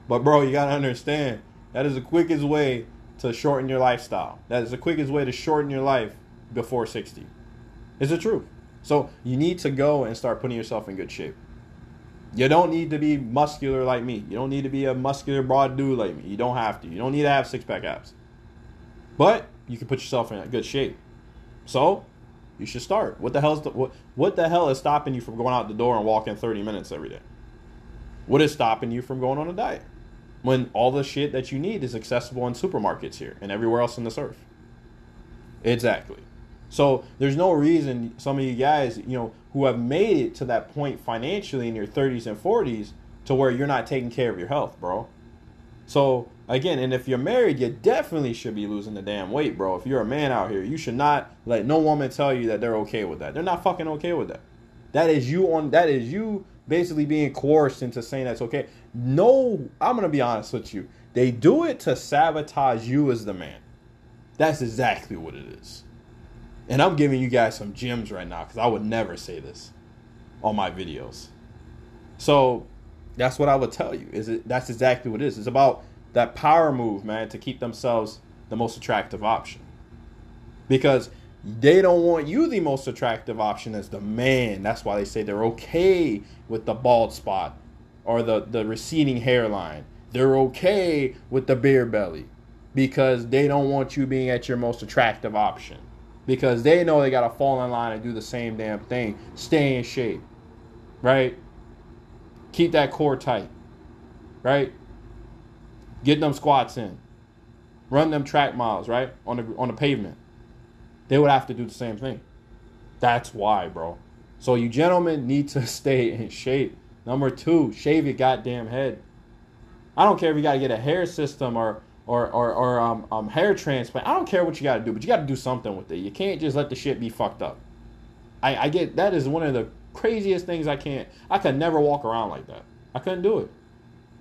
But bro, you gotta understand that is the quickest way to shorten your lifestyle. That is the quickest way to shorten your life before 60. It's the truth. So you need to go and start putting yourself in good shape. You don't need to be muscular like me. You don't need to be a muscular broad dude like me. You don't have to. You don't need to have six pack abs. But you can put yourself in good shape. So you should start. What the hell is the, what, what the hell is stopping you from going out the door and walking 30 minutes every day? What is stopping you from going on a diet? When all the shit that you need is accessible in supermarkets here and everywhere else in this earth. Exactly. So there's no reason some of you guys, you know, who have made it to that point financially in your 30s and 40s, to where you're not taking care of your health, bro. So again, and if you're married, you definitely should be losing the damn weight, bro. If you're a man out here, you should not let no woman tell you that they're okay with that. They're not fucking okay with that. That is you on that is you basically being coerced into saying that's okay. No, I'm gonna be honest with you. They do it to sabotage you as the man. That's exactly what it is. And I'm giving you guys some gems right now because I would never say this on my videos. So that's what I would tell you. Is it that's exactly what it is. It's about that power move, man, to keep themselves the most attractive option. Because they don't want you the most attractive option as the man. That's why they say they're okay with the bald spot or the, the receding hairline. They're okay with the beer belly because they don't want you being at your most attractive option. Because they know they got to fall in line and do the same damn thing. Stay in shape. Right? Keep that core tight. Right? Get them squats in. Run them track miles, right? On the on the pavement. They would have to do the same thing. That's why, bro. So you gentlemen need to stay in shape. Number two, shave your goddamn head. I don't care if you got to get a hair system or or or, or um, um, hair transplant. I don't care what you got to do, but you got to do something with it. You can't just let the shit be fucked up. I, I get that is one of the craziest things I can't. I could never walk around like that. I couldn't do it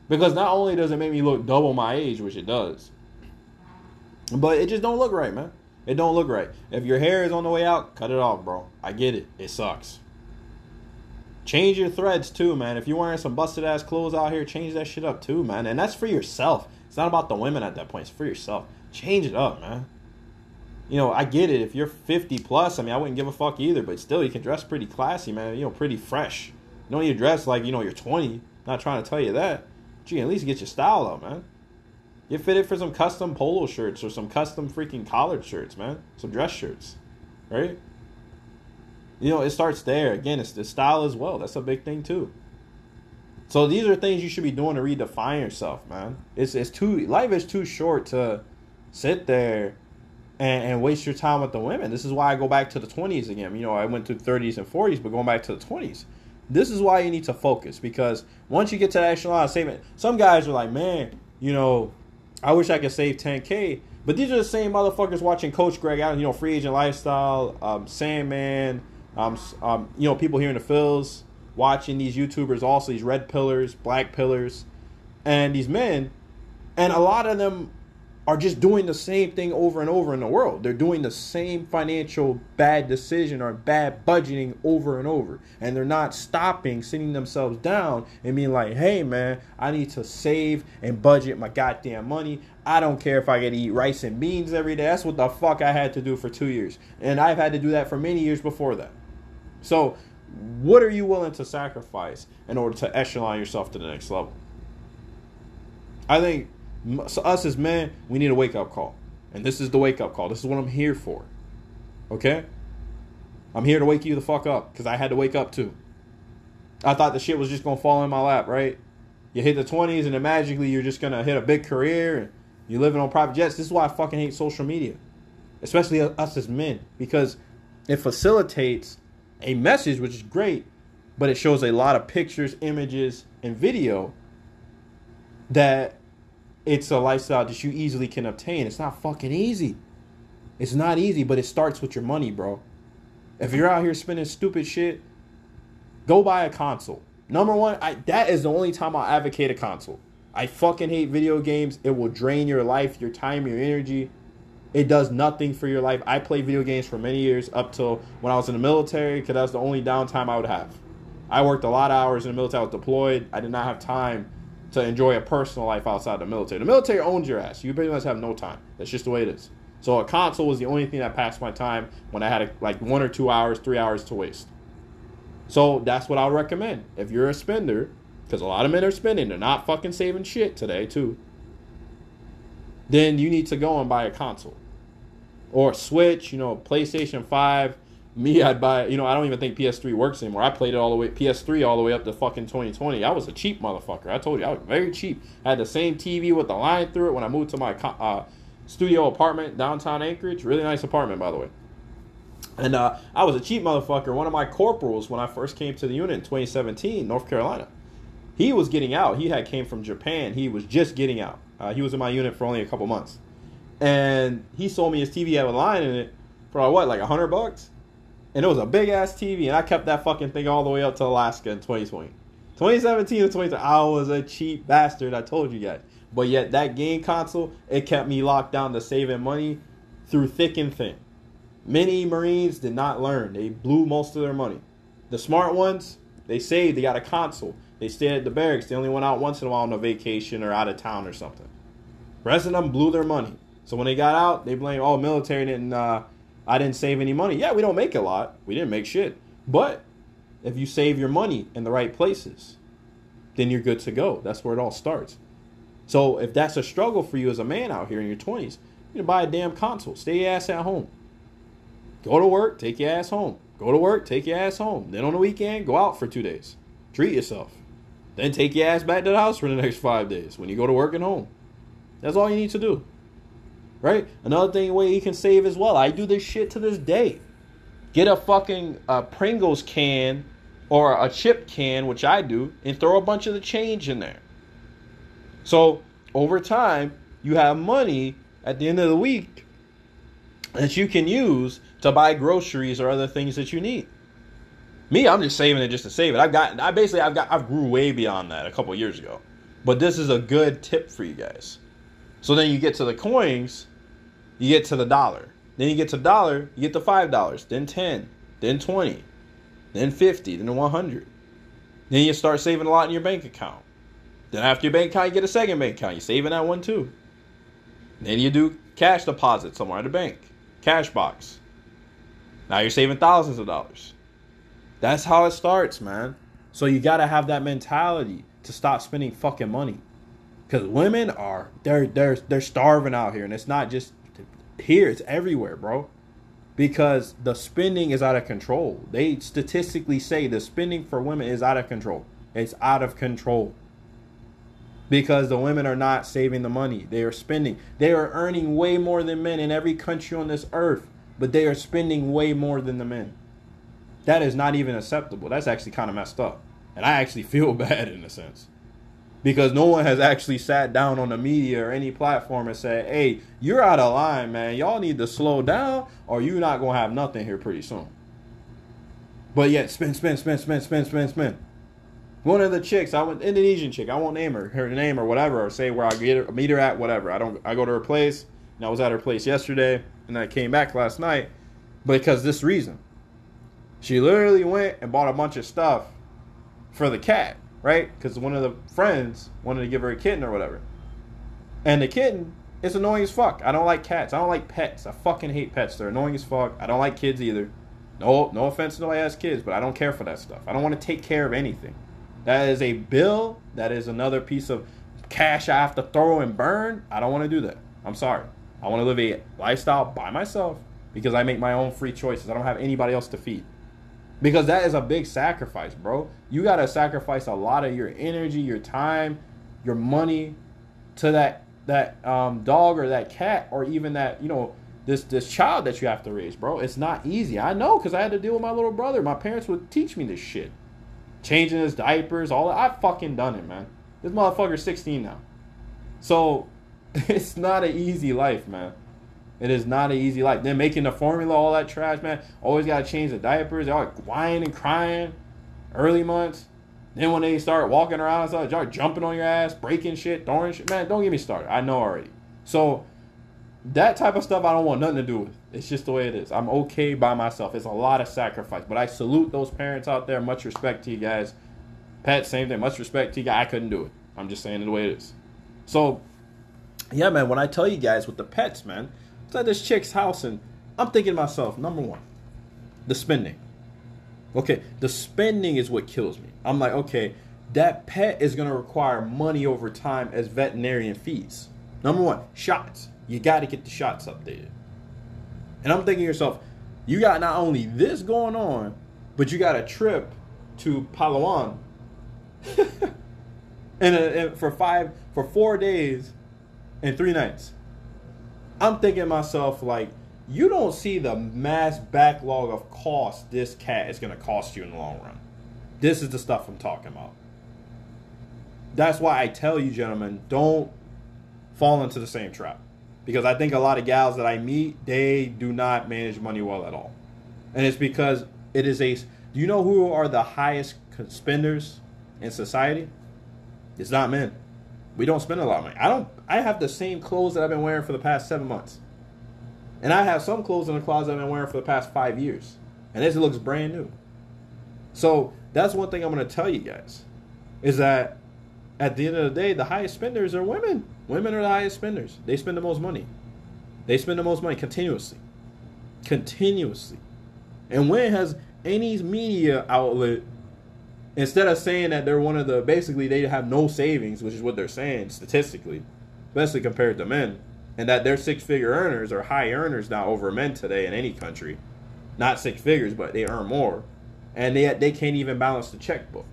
because not only does it make me look double my age, which it does, but it just don't look right, man. It don't look right. If your hair is on the way out, cut it off, bro. I get it. It sucks. Change your threads too, man. If you're wearing some busted ass clothes out here, change that shit up too, man. And that's for yourself. It's not about the women at that point. It's for yourself. Change it up, man. You know, I get it. If you're 50 plus, I mean, I wouldn't give a fuck either. But still, you can dress pretty classy, man. You know, pretty fresh. You don't need to dress like you know you're 20. Not trying to tell you that. Can at least get your style up, man. Get fitted for some custom polo shirts or some custom freaking collared shirts, man. Some dress shirts, right? You know, it starts there. Again, it's the style as well. That's a big thing too. So these are things you should be doing to redefine yourself, man. It's it's too life is too short to sit there and, and waste your time with the women. This is why I go back to the twenties again. You know, I went to thirties and forties, but going back to the twenties. This is why you need to focus because once you get to that echelon of saving, some guys are like, man, you know, I wish I could save 10k. But these are the same motherfuckers watching Coach Greg Adams, you know, Free Agent Lifestyle, um, Sandman, um, um, you know, people here in the Phils watching these YouTubers also, these red pillars, black pillars, and these men, and a lot of them are just doing the same thing over and over in the world. They're doing the same financial bad decision or bad budgeting over and over. And they're not stopping, sitting themselves down and being like, hey man, I need to save and budget my goddamn money. I don't care if I get to eat rice and beans every day. That's what the fuck I had to do for two years. And I've had to do that for many years before that. So, what are you willing to sacrifice in order to echelon yourself to the next level? I think so us as men, we need a wake up call. And this is the wake up call. This is what I'm here for. Okay? I'm here to wake you the fuck up because I had to wake up too. I thought the shit was just going to fall in my lap, right? You hit the 20s and then magically you're just going to hit a big career and you're living on private jets. This is why I fucking hate social media, especially us as men, because it facilitates a message, which is great, but it shows a lot of pictures, images, and video that it's a lifestyle that you easily can obtain. It's not fucking easy. It's not easy, but it starts with your money, bro. If you're out here spending stupid shit, go buy a console. Number one, I, that is the only time I'll advocate a console. I fucking hate video games. It will drain your life, your time, your energy. It does nothing for your life. I played video games for many years up till when I was in the military because that was the only downtime I would have. I worked a lot of hours in the military. I was deployed. I did not have time to enjoy a personal life outside the military. The military owns your ass. You pretty much have no time. That's just the way it is. So a console was the only thing that passed my time when I had a, like one or two hours, three hours to waste. So that's what I would recommend. If you're a spender, because a lot of men are spending, they're not fucking saving shit today too. Then you need to go and buy a console. Or Switch, you know, PlayStation 5, me, I'd buy. You know, I don't even think PS3 works anymore. I played it all the way PS3 all the way up to fucking 2020. I was a cheap motherfucker. I told you, I was very cheap. I had the same TV with the line through it when I moved to my uh, studio apartment downtown Anchorage. Really nice apartment, by the way. And uh, I was a cheap motherfucker. One of my corporals when I first came to the unit in 2017, North Carolina. he was getting out. He had came from Japan. He was just getting out. Uh, he was in my unit for only a couple months, and he sold me his TV had a line in it for what, like a hundred bucks, and it was a big ass TV, and I kept that fucking thing all the way up to Alaska in 2020, 2017 to 2020. I was a cheap bastard. I told you guys, but yet that game console it kept me locked down to saving money through thick and thin. Many Marines did not learn. They blew most of their money. The smart ones, they saved. They got a console. They stayed at the barracks. They only went out once in a while on a vacation or out of town or something. The rest of them blew their money. So when they got out, they blame, oh, military didn't, uh, I didn't save any money. Yeah, we don't make a lot. We didn't make shit. But if you save your money in the right places, then you're good to go. That's where it all starts. So if that's a struggle for you as a man out here in your 20s, you can buy a damn console. Stay your ass at home. Go to work, take your ass home. Go to work, take your ass home. Then on the weekend, go out for two days. Treat yourself. Then take your ass back to the house for the next five days when you go to work and home. That's all you need to do. Right? Another thing way you can save as well. I do this shit to this day. Get a fucking uh, Pringles can or a chip can, which I do, and throw a bunch of the change in there. So over time, you have money at the end of the week that you can use to buy groceries or other things that you need. Me, I'm just saving it just to save it. I've got, I basically, I've got, I've grew way beyond that a couple years ago. But this is a good tip for you guys. So then you get to the coins, you get to the dollar. Then you get to dollar, you get to five dollars, then ten, then twenty, then fifty, then one hundred. Then you start saving a lot in your bank account. Then after your bank account, you get a second bank account. You're saving that one too. Then you do cash deposit somewhere at a bank, cash box. Now you're saving thousands of dollars. That's how it starts, man. So you gotta have that mentality to stop spending fucking money. Cause women are they're they're they're starving out here, and it's not just here; it's everywhere, bro. Because the spending is out of control. They statistically say the spending for women is out of control. It's out of control. Because the women are not saving the money. They are spending. They are earning way more than men in every country on this earth, but they are spending way more than the men that is not even acceptable. That's actually kind of messed up. And I actually feel bad in a sense. Because no one has actually sat down on the media or any platform and said, hey, you're out of line, man. Y'all need to slow down or you're not to have nothing here pretty soon. But yet, spend, spend, spend, spend, spend, spend, spend. One of the chicks, I went Indonesian chick. I won't name her, her name or whatever, or say where I get her, meet her at, whatever. I don't. I go to her place, and I was at her place yesterday, and I came back last night, because this reason. She literally went and bought a bunch of stuff for the cat, right? Because one of the friends wanted to give her a kitten or whatever. And the kitten is annoying as fuck. I don't like cats. I don't like pets. I fucking hate pets. They're annoying as fuck. I don't like kids either. No, no offense to nobody has kids, but I don't care for that stuff. I don't want to take care of anything. That is a bill. That is another piece of cash I have to throw and burn. I don't want to do that. I'm sorry. I want to live a lifestyle by myself because I make my own free choices. I don't have anybody else to feed because that is a big sacrifice, bro. You got to sacrifice a lot of your energy, your time, your money to that that um, dog or that cat or even that you know this this child that you have to raise, bro. It's not easy. I know because I had to deal with my little brother. My parents would teach me this shit, changing his diapers, all that. I fucking done it, man. This motherfucker's 16 now, so it's not an easy life, man. It is not an easy life. Then making the formula, all that trash, man. Always got to change the diapers. They're all like whining and crying early months. Then when they start walking around and stuff, start jumping on your ass, breaking shit, throwing shit. Man, don't get me started. I know already. So that type of stuff I don't want nothing to do with. It's just the way it is. I'm okay by myself. It's a lot of sacrifice. But I salute those parents out there. Much respect to you guys. Pet, same thing. Much respect to you guys. I couldn't do it. I'm just saying it the way it is. So, yeah, man, when I tell you guys with the pets, man, it's at this chick's house, and I'm thinking to myself, number one, the spending. Okay, the spending is what kills me. I'm like, okay, that pet is to require money over time as veterinarian fees. Number one, shots. You got to get the shots updated. And I'm thinking to yourself, you got not only this going on, but you got a trip to Palawan and, and for five for four days and three nights. I'm thinking myself like, you don't see the mass backlog of cost this cat is going to cost you in the long run. This is the stuff I'm talking about. that's why I tell you, gentlemen, don't fall into the same trap. Because I think a lot of gals that I meet, they do not manage money well at all. And it's because it is a. Do you know who are the highest spenders in society? It's not men. We don't spend a lot of money. I don't. I have the same clothes that I've been wearing for the past seven months, and I have some clothes in the closet I've been wearing for the past five years, and this looks brand new. So that's one thing I'm going to tell you guys, is that at the end of the day, the highest spenders are women. Women are the highest spenders. They spend the most money. They spend the most money continuously, continuously. And when has any media outlet instead of saying that they're one of the basically they have no savings, which is what they're saying statistically, especially compared to men, and that they're six figure earners or high earners now over men today in any country, not six figures, but they earn more, and they they can't even balance the checkbook.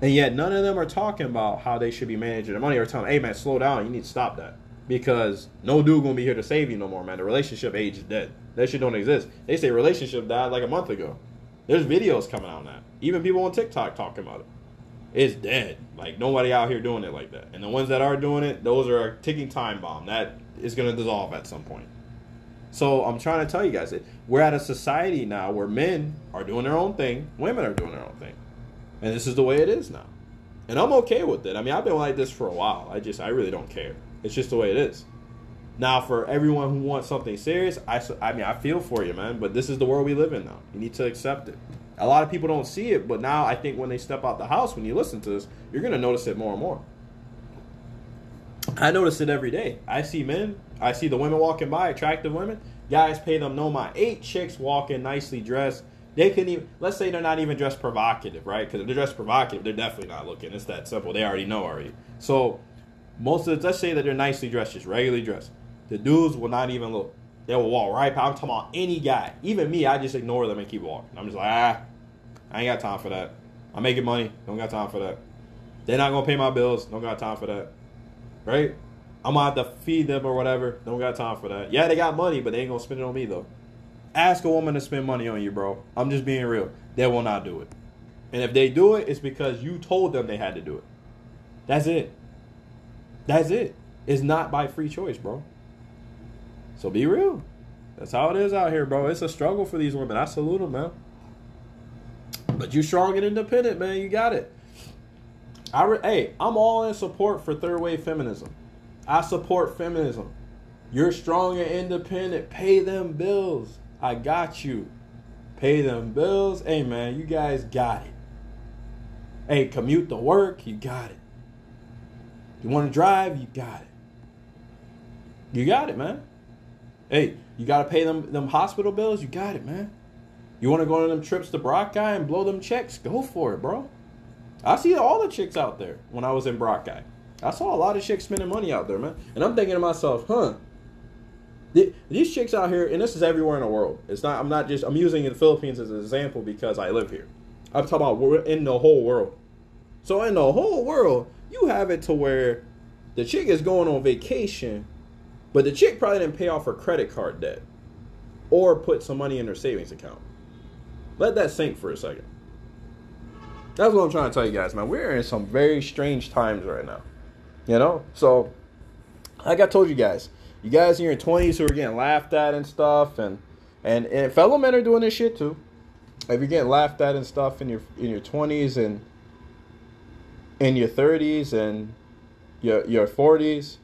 And yet none of them are talking about how they should be managing their money or telling, hey man, slow down, you need to stop that. Because no dude gonna be here to save you no more, man. The relationship age is dead. That shit don't exist. They say relationship died like a month ago. There's videos coming out now. Even people on TikTok talking about it. It's dead. Like nobody out here doing it like that. And the ones that are doing it, those are a ticking time bomb. That is gonna dissolve at some point. So I'm trying to tell you guys, we're at a society now where men are doing their own thing, women are doing their own thing, and this is the way it is now. And I'm okay with it. I mean, I've been like this for a while. I just, I really don't care. It's just the way it is. Now, for everyone who wants something serious, I, I mean, I feel for you, man. But this is the world we live in now. You need to accept it. A lot of people don't see it, but now I think when they step out the house, when you listen to this, you're gonna notice it more and more. I notice it every day. I see men, I see the women walking by, attractive women. Guys pay them no mind. Eight chicks walking nicely dressed. They can even let's say they're not even dressed provocative, right? Because if they're dressed provocative, they're definitely not looking. It's that simple. They already know already. So most of the let's say that they're nicely dressed, just regularly dressed. The dudes will not even look. They will walk right past. I'm talking about any guy. Even me, I just ignore them and keep walking. I'm just like, ah, I ain't got time for that. I'm making money. Don't got time for that. They're not gonna pay my bills. Don't got time for that. Right? I'm gonna have to feed them or whatever. Don't got time for that. Yeah, they got money, but they ain't gonna spend it on me though. Ask a woman to spend money on you, bro. I'm just being real. They will not do it. And if they do it, it's because you told them they had to do it. That's it. That's it. It's not by free choice, bro. So be real. That's how it is out here, bro. It's a struggle for these women. I salute them, man. But you strong and independent, man. You got it. I re- hey, I'm all in support for third wave feminism. I support feminism. You're strong and independent. Pay them bills. I got you. Pay them bills. Hey, man, you guys got it. Hey, commute to work. You got it. You want to drive? You got it. You got it, man. Hey, you got to pay them them hospital bills? You got it, man. You want to go on them trips to Guy and blow them checks? Go for it, bro. I see all the chicks out there when I was in Guy. I saw a lot of chicks spending money out there, man. And I'm thinking to myself, huh? These chicks out here, and this is everywhere in the world. It's not. I'm not just. I'm using the Philippines as an example because I live here. I'm talking about we're in the whole world. So in the whole world, you have it to where the chick is going on vacation, but the chick probably didn't pay off her credit card debt or put some money in her savings account. Let that sink for a second. That's what I'm trying to tell you guys, man. We're in some very strange times right now. You know? So, like I told you guys, you guys in your 20s who are getting laughed at and stuff, and, and, and fellow men are doing this shit too. If you're getting laughed at and stuff in your in your 20s and in your 30s and your your 40s,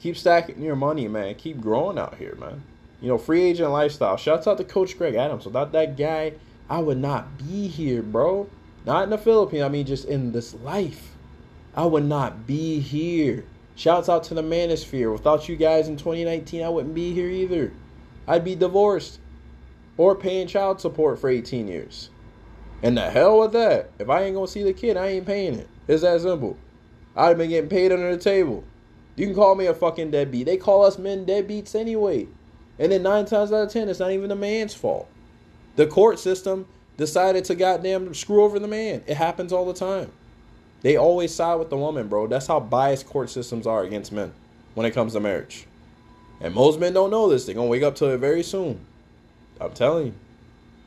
keep stacking your money, man. Keep growing out here, man. You know, free agent lifestyle. Shouts out to Coach Greg Adams. Without that guy, I would not be here, bro. Not in the Philippines. I mean, just in this life. I would not be here. Shouts out to the Manosphere. Without you guys in 2019, I wouldn't be here either. I'd be divorced or paying child support for 18 years. And the hell with that. If I ain't gonna see the kid, I ain't paying it. It's that simple. I'd have been getting paid under the table. You can call me a fucking deadbeat. They call us men deadbeats anyway. And then nine times out of ten, it's not even the man's fault. The court system decided to goddamn screw over the man. It happens all the time. They always side with the woman, bro. That's how biased court systems are against men when it comes to marriage. And most men don't know this. They're gonna wake up to it very soon. I'm telling you.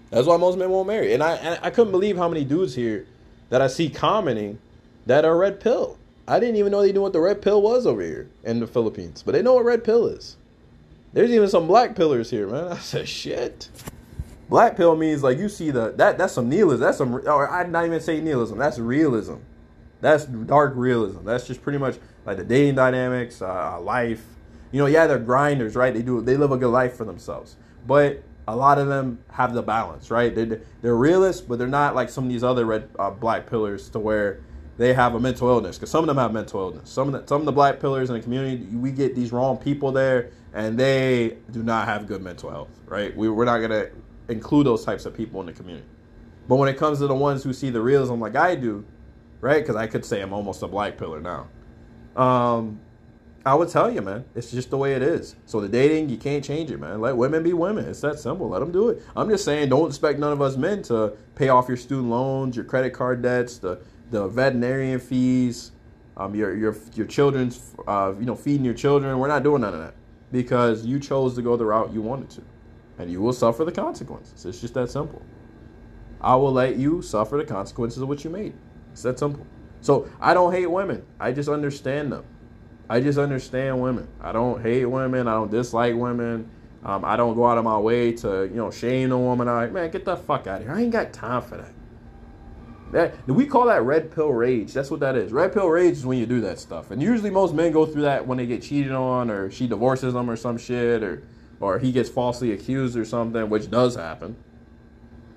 That's why most men won't marry. And I and I couldn't believe how many dudes here that I see commenting that are red pill. I didn't even know they knew what the red pill was over here in the Philippines, but they know what red pill is. There's even some black pillars here, man. I said, shit. Black pill means like you see the that that's some nihilism. That's some or I'd not even say nihilism. That's realism. That's dark realism. That's just pretty much like the dating dynamics, uh, life. You know, yeah, they're grinders, right? They do they live a good life for themselves, but a lot of them have the balance, right? They're, they're realists, but they're not like some of these other red uh, black pillars to where they have a mental illness because some of them have mental illness. Some of the, some of the black pillars in the community, we get these wrong people there, and they do not have good mental health, right? We, we're not gonna include those types of people in the community. But when it comes to the ones who see the realism like I do, right? Because I could say I'm almost a black pillar now. Um, I would tell you, man, it's just the way it is. So the dating, you can't change it, man. Let women be women. It's that simple. Let them do it. I'm just saying, don't expect none of us men to pay off your student loans, your credit card debts, the the veterinarian fees, um, your your your children's, uh, you know, feeding your children. We're not doing none of that because you chose to go the route you wanted to, and you will suffer the consequences. It's just that simple. I will let you suffer the consequences of what you made. It's that simple. So I don't hate women. I just understand them. I just understand women. I don't hate women. I don't dislike women. Um, I don't go out of my way to you know shame a woman. I like, man, get the fuck out of here. I ain't got time for that. That we call that red pill rage. That's what that is. Red pill rage is when you do that stuff. And usually most men go through that when they get cheated on or she divorces them or some shit or or he gets falsely accused or something, which does happen.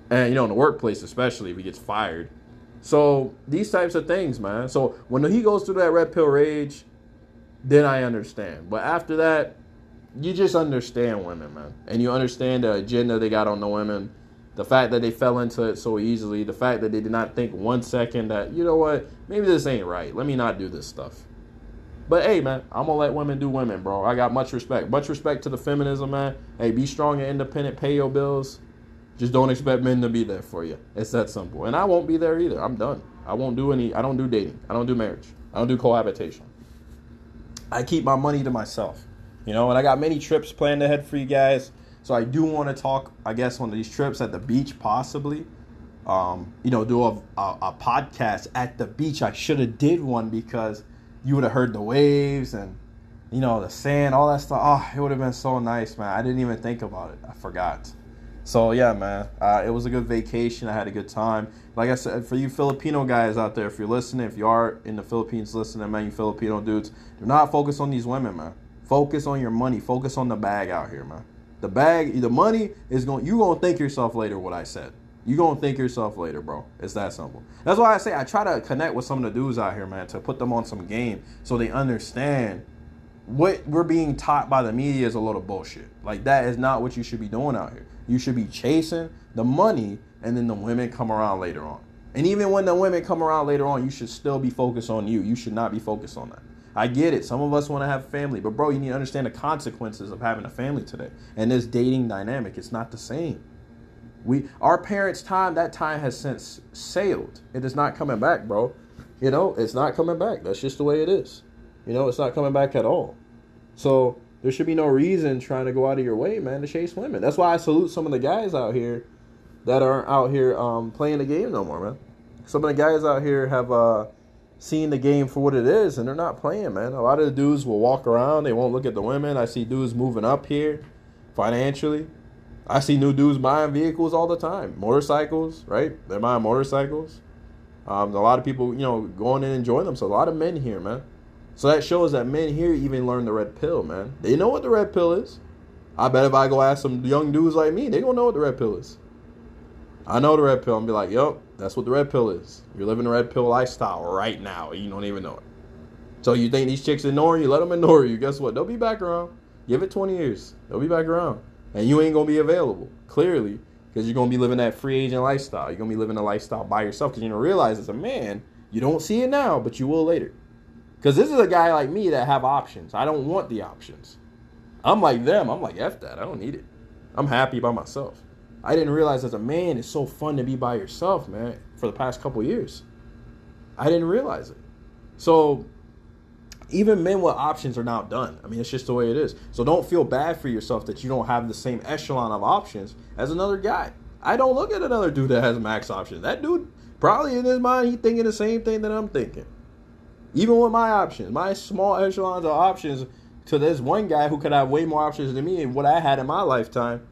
And you know, in the workplace especially if he gets fired. So these types of things, man. So when he goes through that red pill rage, then I understand. But after that, you just understand women, man. And you understand the agenda they got on the women the fact that they fell into it so easily, the fact that they did not think one second that, you know what, maybe this ain't right. Let me not do this stuff. But hey, man, I'm gonna let women do women, bro. I got much respect. Much respect to the feminism, man. Hey, be strong and independent, pay your bills. Just don't expect men to be there for you. It's that simple. And I won't be there either. I'm done. I won't do any, I don't do dating. I don't do marriage. I don't do cohabitation. I keep my money to myself. You know, and I got many trips planned ahead for you guys. So I do want to talk, I guess, on these trips at the beach, possibly. Um, you know, do a, a, a podcast at the beach. I should have did one because you would have heard the waves and you know the sand, all that stuff. Oh, it would have been so nice, man. I didn't even think about it. I forgot. So yeah, man, uh, it was a good vacation. I had a good time. Like I said, for you Filipino guys out there, if you're listening, if you are in the Philippines listening, man, you Filipino dudes, do not focus on these women, man. Focus on your money. Focus on the bag out here, man. The bag, the money is going. You gonna thank yourself later. What I said. You gonna thank yourself later, bro. It's that simple. That's why I say I try to connect with some of the dudes out here, man, to put them on some game so they understand what we're being taught by the media is a lot of bullshit. Like that is not what you should be doing out here. You should be chasing the money, and then the women come around later on. And even when the women come around later on, you should still be focused on you. You should not be focused on that. I get it. Some of us want to have family, but bro, you need to understand the consequences of having a family today. And this dating dynamic, it's not the same. We our parents' time, that time has since sailed. It is not coming back, bro. You know, it's not coming back. That's just the way it is. You know, it's not coming back at all. So there should be no reason trying to go out of your way, man, to chase women. That's why I salute some of the guys out here that aren't out here um, playing the game no more, man. Some of the guys out here have uh, seeing the game for what it is, and they're not playing, man. A lot of the dudes will walk around, they won't look at the women. I see dudes moving up here financially. I see new dudes buying vehicles all the time, motorcycles, right? They're buying motorcycles. Um, a lot of people, you know, going in and enjoying themselves. A lot of men here, man. So that shows that men here even learn the red pill, man. They know what the red pill is. I bet if I go ask some young dudes like me, they gonna know what the red pill is. I know the red pill and be like, yup, that's what the red pill is. You're living the red pill lifestyle right now. You don't even know it. So you think these chicks ignore you? Let them ignore you. Guess what? They'll be back around. Give it 20 years. They'll be back around. And you ain't to be available, clearly, because you're to be living that free agent lifestyle. You're to be living a lifestyle by yourself because you're to realize as a man, you don't see it now, but you will later. Because this is a guy like me that have options. I don't want the options. I'm like them. I'm like, F that. I don't need it. I'm happy by myself. I didn't realize as a man it's so fun to be by yourself, man, for the past couple years. I didn't realize it. So even men with options are now done. I mean, it's just the way it is. So don't feel bad for yourself that you don't have the same echelon of options as another guy. I don't look at another dude that has max options. That dude probably in his mind he thinking the same thing that I'm thinking. Even with my options, my small echelons of options to this one guy who could have way more options than me and what I had in my lifetime,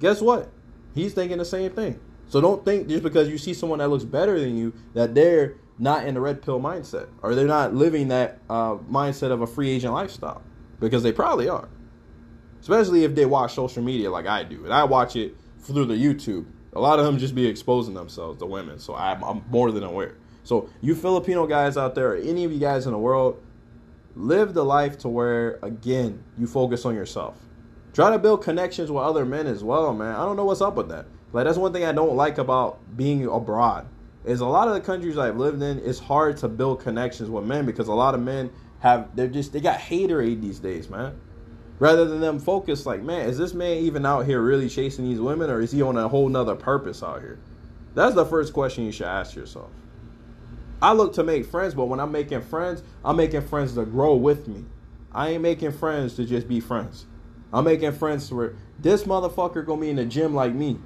guess what? He's thinking the same thing. So don't think just because you see someone that looks better than you that they're not in the red pill mindset or they're not living that uh, mindset of a free agent lifestyle because they probably are. Especially if they watch social media like I do, and I watch it through the YouTube. A lot of them just be exposing themselves to women, so I'm, I'm more than aware. So you Filipino guys out there, or any of you guys in the world, live the life to where again you focus on yourself. Try to build connections with other men as well, man. I don't know what's up with that. Like that's one thing I don't like about being abroad. Is a lot of the countries I've lived in, it's hard to build connections with men because a lot of men have they're just they got haterade these days, man. Rather than them focus like, man, is this man even out here really chasing these women or is he on a whole nother purpose out here? That's the first question you should ask yourself. I look to make friends, but when I'm making friends, I'm making friends to grow with me. I ain't making friends to just be friends. I'm making friends where this motherfucker gonna be in the gym like me.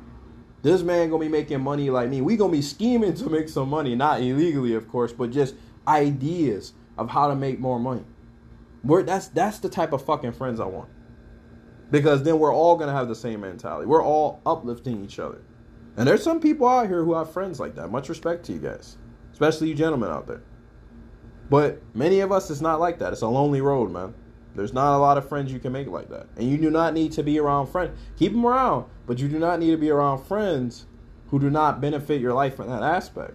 This man gonna be making money like me. We gonna be scheming to make some money, not illegally, of course, but just ideas of how to make more money. We're that's that's the type of fucking friends I want. Because then we're all gonna have the same mentality. We're all uplifting each other. And there's some people out here who have friends like that. Much respect to you guys. Especially you gentlemen out there. But many of us it's not like that. It's a lonely road, man. There's not a lot of friends you can make like that. And you do not need to be around friends. Keep them around, but you do not need to be around friends who do not benefit your life in that aspect.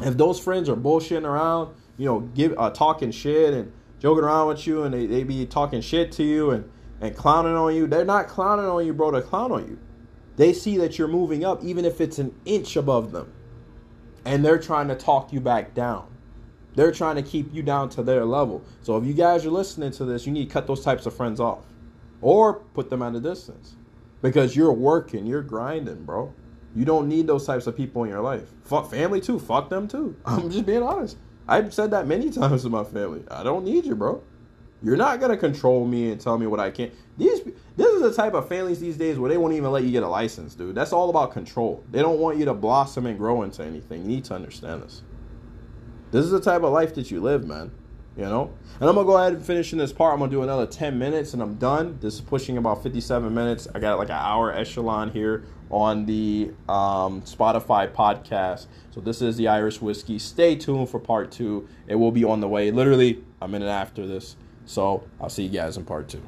If those friends are bullshitting around, you know, give uh, talking shit and joking around with you and they, they be talking shit to you and, and clowning on you, they're not clowning on you, bro, to clown on you. They see that you're moving up, even if it's an inch above them. And they're trying to talk you back down. They're trying to keep you down to their level. So if you guys are listening to this, you need to cut those types of friends off or put them at a distance because you're working, you're grinding, bro. You don't need those types of people in your life. Fuck family too. Fuck them too. I'm just being honest. I've said that many times to my family. I don't need you, bro. You're not gonna control me and tell me what I can't. These this is the type of families these days where they won't even let you get a license, dude. That's all about control. They don't want you to blossom and grow into anything. You need to understand this. This is the type of life that you live, man. You know? And I'm gonna go ahead and finish in this part. I'm gonna do another 10 minutes and I'm done. This is pushing about 57 minutes. I got like an hour echelon here on the um, Spotify podcast. So this is the Irish whiskey. Stay tuned for part two. It will be on the way. Literally a minute after this. So I'll see you guys in part two.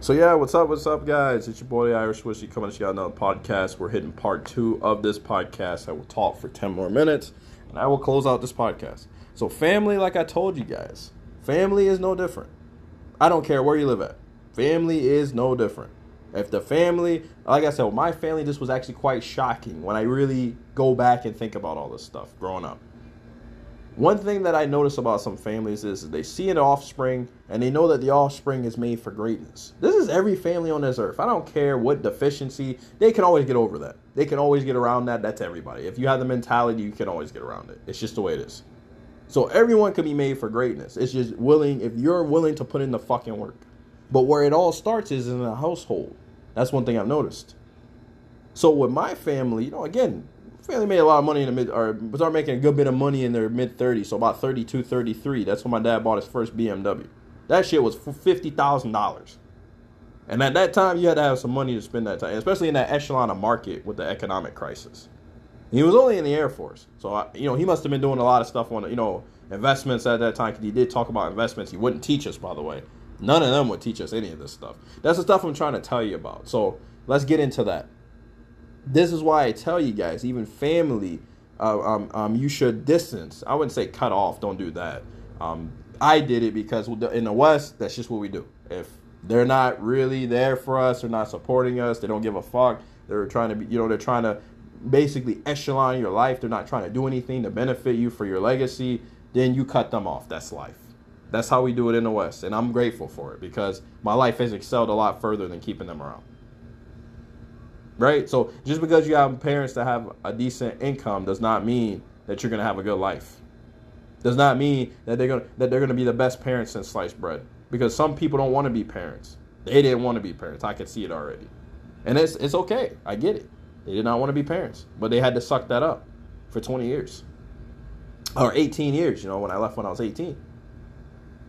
So yeah, what's up? What's up, guys? It's your boy the Irish Whiskey coming to you on another podcast. We're hitting part two of this podcast. I will talk for 10 more minutes and I will close out this podcast. So family, like I told you guys, family is no different. I don't care where you live at. Family is no different. If the family, like I said, my family, this was actually quite shocking when I really go back and think about all this stuff growing up. One thing that I notice about some families is they see an offspring and they know that the offspring is made for greatness. This is every family on this earth. I don't care what deficiency, they can always get over that. They can always get around that. That's everybody. If you have the mentality, you can always get around it. It's just the way it is. So everyone can be made for greatness. It's just willing, if you're willing to put in the fucking work. But where it all starts is in the household. That's one thing I've noticed. So with my family, you know, again, family made a lot of money in the mid, or started making a good bit of money in their mid 30s. So about 32, 33. That's when my dad bought his first BMW. That shit was fifty thousand dollars. And at that time, you had to have some money to spend that time, especially in that echelon of market with the economic crisis. He was only in the Air Force, so I, you know he must have been doing a lot of stuff on you know investments at that time. Because he did talk about investments. He wouldn't teach us, by the way. None of them would teach us any of this stuff. That's the stuff I'm trying to tell you about. So let's get into that. This is why I tell you guys, even family, uh, um, um, you should distance. I wouldn't say cut off. Don't do that. Um, I did it because in the West, that's just what we do. If they're not really there for us, they're not supporting us, they don't give a fuck. They're trying to be, you know, they're trying to basically echelon your life. They're not trying to do anything to benefit you for your legacy. Then you cut them off. That's life. That's how we do it in the West, and I'm grateful for it because my life has excelled a lot further than keeping them around. Right? So just because you have parents that have a decent income does not mean that you're gonna have a good life. Does not mean that they're gonna that they're gonna be the best parents since sliced bread. Because some people don't want to be parents. They didn't want to be parents. I could see it already. And it's it's okay. I get it. They did not want to be parents, but they had to suck that up for 20 years. or 18 years, you know, when I left when I was 18.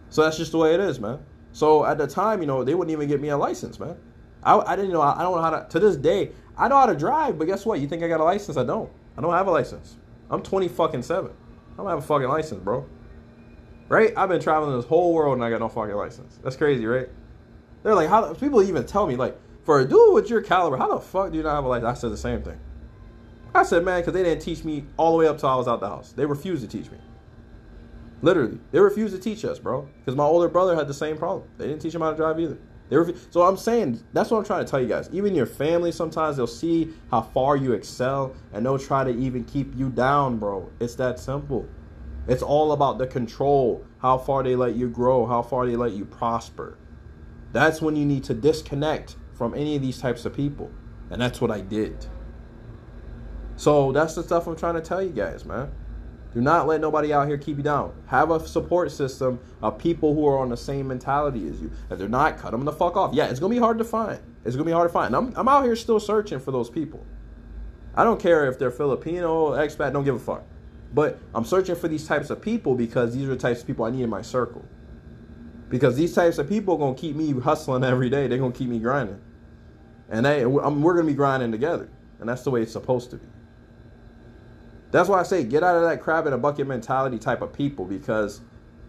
So that's just the way it is, man. So at the time, you know, they wouldn't even get me a license, man. I, I didn't know. I don't know how to. To this day, I know how to drive, but guess what? You think I got a license? I don't. I don't have a license. I'm 20 fucking seven. I don't have a fucking license, bro. Right? I've been traveling this whole world and I got no fucking license. That's crazy, right? They're like, how? People even tell me like, for a dude with your caliber, how the fuck do you not have a license? I said the same thing. I said, man, because they didn't teach me all the way up till I was out the house. They refused to teach me. Literally, they refused to teach us, bro. Because my older brother had the same problem. They didn't teach him how to drive either. They refu- so I'm saying that's what I'm trying to tell you guys. Even your family, sometimes they'll see how far you excel, and they'll try to even keep you down, bro. It's that simple. It's all about the control, how far they let you grow, how far they let you prosper. That's when you need to disconnect from any of these types of people, and that's what I did. So that's the stuff I'm trying to tell you guys, man. Do not let nobody out here keep you down. Have a support system of people who are on the same mentality as you. If they're not, cut them the fuck off. Yeah, it's gonna be hard to find. It's gonna be hard to find. I'm, I'm out here still searching for those people. I don't care if they're Filipino, expat, don't give a fuck. But I'm searching for these types of people because these are the types of people I need in my circle. Because these types of people are gonna keep me hustling every day. They're gonna keep me grinding, and they, I'm, we're gonna be grinding together. And that's the way it's supposed to be. That's why I say get out of that crab in a bucket mentality type of people because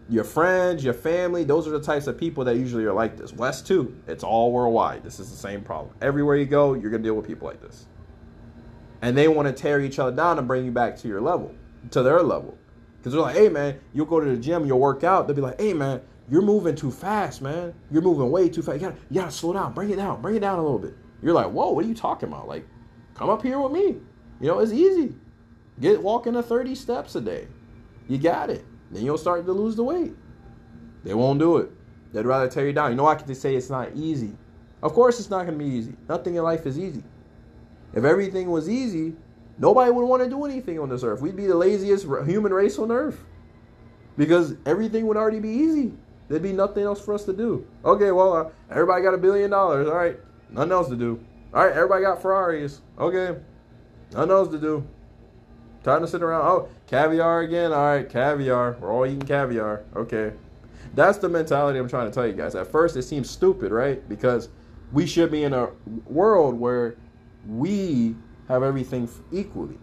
your friends, your family, those are the types of people that usually are like this. West too. It's all worldwide. This is the same problem. Everywhere you go, you're gonna deal with people like this. And they want to tear each other down and bring you back to your level, to their level. Because they're like, hey man, you'll go to the gym, you'll work out. They'll be like, hey man, you're moving too fast, man. You're moving way too fast. You gotta, you gotta slow down, bring it down, bring it down a little bit. You're like, whoa, what are you talking about? Like, come up here with me. You know, it's easy. Get walking to 30 steps a day. You got it. Then you'll start to lose the weight. They won't do it. They'd rather tear you down. You know, I can just say it's not easy. Of course, it's not going to be easy. Nothing in life is easy. If everything was easy, nobody would want to do anything on this earth. We'd be the laziest human race on earth because everything would already be easy. There'd be nothing else for us to do. Okay, well, uh, everybody got a billion dollars. All right, nothing else to do. All right, everybody got Ferraris. Okay, nothing else to do. Time to sit around. Oh, caviar again. All right, caviar. We're all eating caviar. Okay. That's the mentality I'm trying to tell you guys. At first, it seems stupid, right? Because we should be in a world where we have everything equally.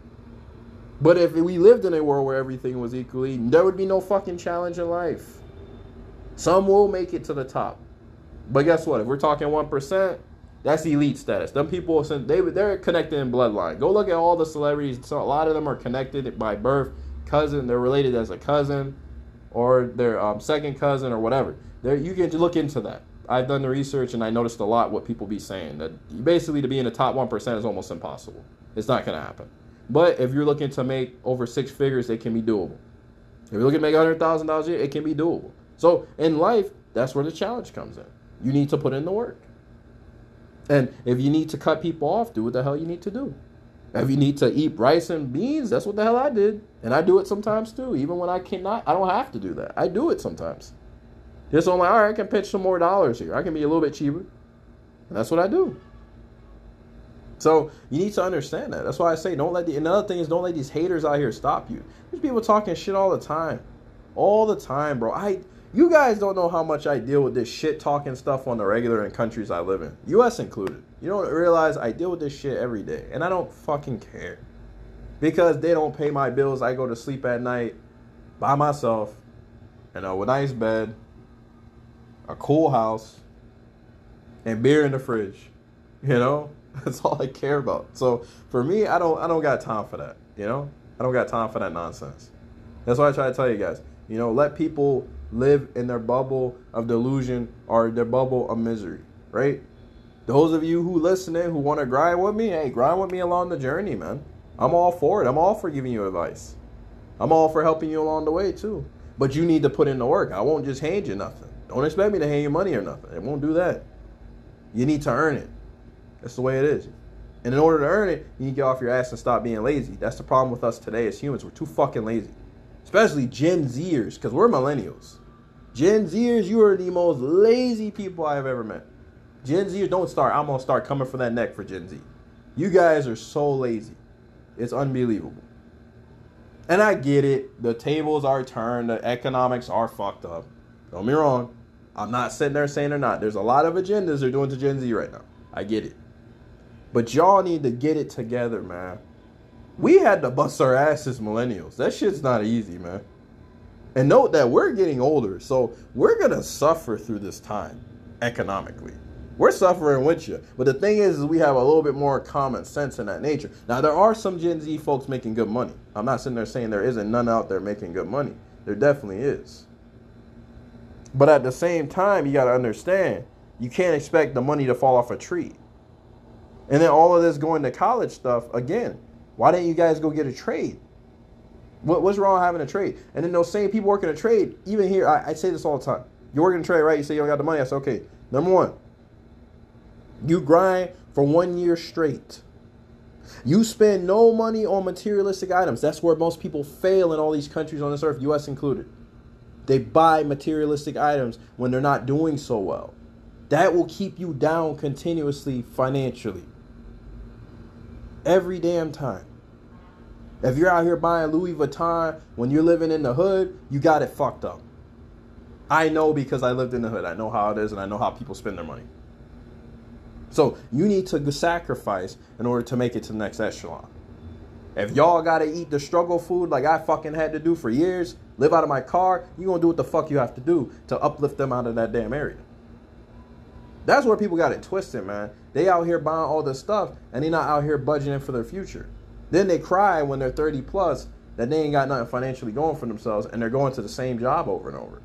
But if we lived in a world where everything was equally, there would be no fucking challenge in life. Some will make it to the top. But guess what? If we're talking 1%, that's elite status. Them people, they they're connected in bloodline. Go look at all the celebrities. So a lot of them are connected by birth, cousin. They're related as a cousin, or their um, second cousin, or whatever. There, you can look into that. I've done the research and I noticed a lot what people be saying that basically to be in the top one percent is almost impossible. It's not going to happen. But if you're looking to make over six figures, it can be doable. If you're looking to make hundred thousand dollars a year, it can be doable. So in life, that's where the challenge comes in. You need to put in the work. And if you need to cut people off, do what the hell you need to do. If you need to eat rice and beans, that's what the hell I did. And I do it sometimes too. Even when I cannot, I don't have to do that. I do it sometimes. Just I'm like, all right, I can pitch some more dollars here. I can be a little bit cheaper. And that's what I do. So you need to understand that. That's why I say don't let the another thing is don't let these haters out here stop you. There's people talking shit all the time. All the time, bro. I you guys don't know how much I deal with this shit talking stuff on the regular in countries I live in, US included. You don't realize I deal with this shit every day, and I don't fucking care. Because they don't pay my bills, I go to sleep at night by myself in a nice bed, a cool house, and beer in the fridge. You know? That's all I care about. So for me, I don't I don't got time for that. You know? I don't got time for that nonsense. That's why I try to tell you guys. You know, let people live in their bubble of delusion or their bubble of misery, right? Those of you who listening who want to grind with me, hey, grind with me along the journey, man. I'm all for it. I'm all for giving you advice. I'm all for helping you along the way too. But you need to put in the work. I won't just hand you nothing. Don't expect me to hand you money or nothing. It won't do that. You need to earn it. That's the way it is. And in order to earn it, you need to get off your ass and stop being lazy. That's the problem with us today as humans. We're too fucking lazy especially Gen Zers, because we're millennials. Gen Zers, you are the most lazy people I have ever met. Gen Zers, don't start. I'm gonna start coming for that neck for Gen Z. You guys are so lazy. It's unbelievable. And I get it. The tables are turned. The economics are fucked up. Don't be wrong. I'm not sitting there saying they're not. There's a lot of agendas they're doing to Gen Z right now. I get it. But y'all need to get it together, man. We had to bust our asses millennials. That shit's not easy, man. And note that we're getting older, so we're gonna suffer through this time economically. We're suffering with you. But the thing is, is we have a little bit more common sense in that nature. Now there are some Gen Z folks making good money. I'm not sitting there saying there isn't none out there making good money. There definitely is. But at the same time, you gotta understand, you can't expect the money to fall off a tree. And then all of this going to college stuff, again, why didn't you guys go get a trade? What, what's wrong having a trade? And then those same people working a trade, even here, I, I say this all the time. You're working a trade, right? You say you don't got the money. I say, okay, number one, you grind for one year straight. You spend no money on materialistic items. That's where most people fail in all these countries on this earth, US included. They buy materialistic items when they're not doing so well. That will keep you down continuously financially. Every damn time. If you're out here buying Louis Vuitton when you're living in the hood, you got it fucked up. I know because I lived in the hood. I know how it is and I know how people spend their money. So you need to sacrifice in order to make it to the next echelon. If y'all gotta eat the struggle food like I fucking had to do for years, live out of my car, you gonna do what the fuck you have to do to uplift them out of that damn area. That's where people got it twisted, man. They out here buying all this stuff and they not out here budgeting for their future. Then they cry when they're 30 plus that they ain't got nothing financially going for themselves and they're going to the same job over and over.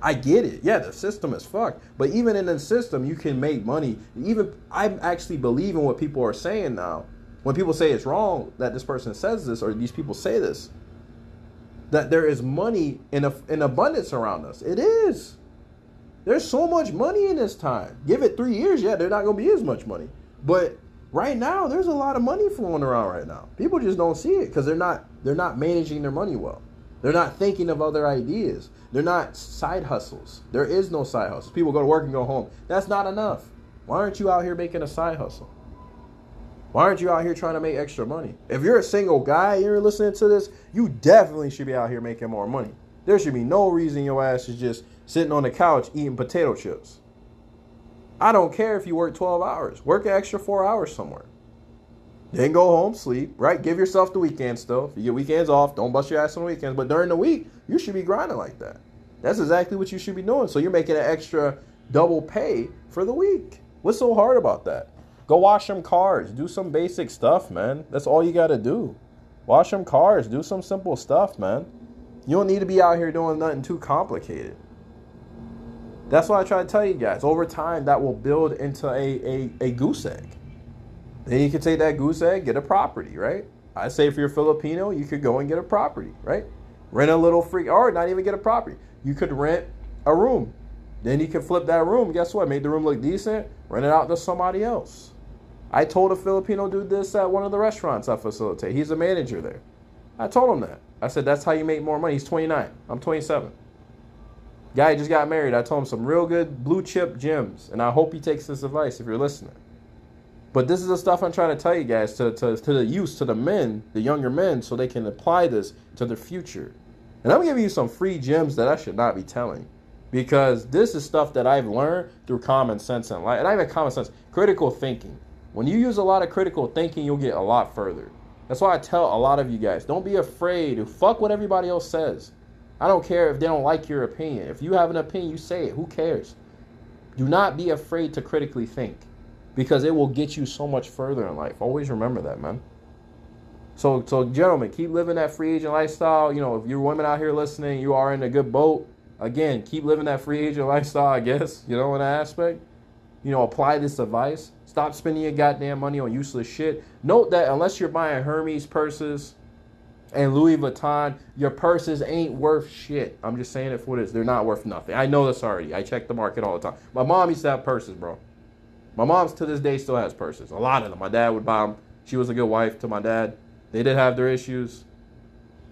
I get it. Yeah, the system is fucked. But even in the system, you can make money. Even I'm actually believing what people are saying now. When people say it's wrong that this person says this or these people say this, that there is money in a, in abundance around us. It is. There's so much money in this time. Give it three years, yeah, there's not gonna be as much money. But right now, there's a lot of money flowing around right now. People just don't see it because they're not they're not managing their money well. They're not thinking of other ideas. They're not side hustles. There is no side hustle. People go to work and go home. That's not enough. Why aren't you out here making a side hustle? Why aren't you out here trying to make extra money? If you're a single guy and you're listening to this, you definitely should be out here making more money. There should be no reason your ass is just sitting on the couch eating potato chips. I don't care if you work 12 hours. Work an extra four hours somewhere. Then go home, sleep, right? Give yourself the weekend stuff. If you get weekends off, don't bust your ass on the weekends. But during the week, you should be grinding like that. That's exactly what you should be doing. So you're making an extra double pay for the week. What's so hard about that? Go wash some cars. Do some basic stuff, man. That's all you got to do. Wash some cars. Do some simple stuff, man. You don't need to be out here doing nothing too complicated. That's what I try to tell you guys. Over time, that will build into a, a, a goose egg. Then you can take that goose egg, get a property, right? I say if you're Filipino, you could go and get a property, right? Rent a little free, or not even get a property. You could rent a room. Then you can flip that room. Guess what? Made the room look decent. Rent it out to somebody else. I told a Filipino dude this at one of the restaurants I facilitate. He's a manager there. I told him that. I said, that's how you make more money. He's 29. I'm 27. Guy just got married. I told him some real good blue chip gems. And I hope he takes this advice if you're listening. But this is the stuff I'm trying to tell you guys to, to, to the youth, to the men, the younger men, so they can apply this to their future. And I'm giving you some free gems that I should not be telling. Because this is stuff that I've learned through common sense and life. And I have common sense, critical thinking. When you use a lot of critical thinking, you'll get a lot further. That's why I tell a lot of you guys don't be afraid to fuck what everybody else says. I don't care if they don't like your opinion. If you have an opinion, you say it. Who cares? Do not be afraid to critically think because it will get you so much further in life. Always remember that, man. So, so gentlemen, keep living that free agent lifestyle. You know, if you're women out here listening, you are in a good boat. Again, keep living that free agent lifestyle, I guess, you know, in that aspect. You know, apply this advice. Stop spending your goddamn money on useless shit. Note that unless you're buying Hermes purses and Louis Vuitton, your purses ain't worth shit. I'm just saying it for what it is. They're not worth nothing. I know this already. I check the market all the time. My mom used to have purses, bro. My mom's to this day still has purses. A lot of them. My dad would buy them. She was a good wife to my dad. They did have their issues,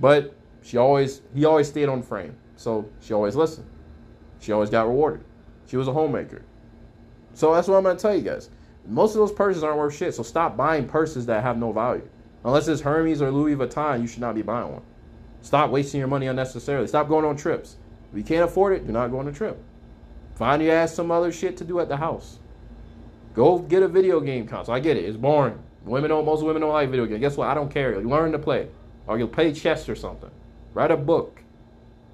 but she always he always stayed on frame. So she always listened. She always got rewarded. She was a homemaker. So that's what I'm gonna tell you guys. Most of those purses aren't worth shit. So stop buying purses that have no value. Unless it's Hermes or Louis Vuitton, you should not be buying one. Stop wasting your money unnecessarily. Stop going on trips. If you can't afford it, do not go on a trip. Find your ass some other shit to do at the house. Go get a video game console. I get it. It's boring. Women don't. Most women don't like video games. Guess what? I don't care. You Learn to play, or you'll play chess or something. Write a book.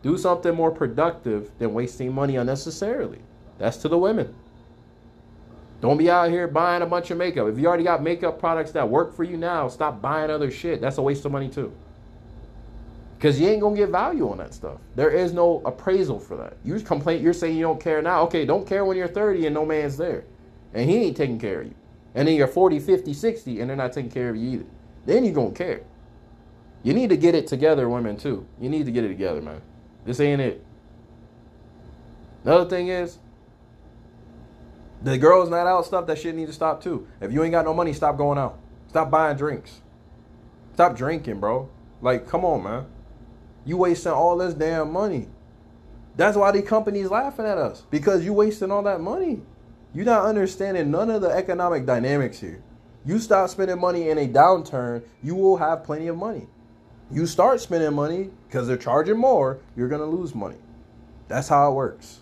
Do something more productive than wasting money unnecessarily. That's to the women. Don't be out here buying a bunch of makeup. If you already got makeup products that work for you now, stop buying other shit. That's a waste of money too. Because you ain't gonna get value on that stuff. There is no appraisal for that. You complain, you're saying you don't care now. Okay, don't care when you're 30 and no man's there. And he ain't taking care of you. And then you're 40, 50, 60, and they're not taking care of you either. Then you're gonna care. You need to get it together, women too. You need to get it together, man. This ain't it. Another thing is, the girls not out stuff, that shit need to stop too. If you ain't got no money, stop going out. Stop buying drinks. Stop drinking, bro. Like, come on, man. You wasting all this damn money. That's why the companies laughing at us. Because you wasting all that money. You're not understanding none of the economic dynamics here. You stop spending money in a downturn, you will have plenty of money. You start spending money because they're charging more, you're going to lose money. That's how it works.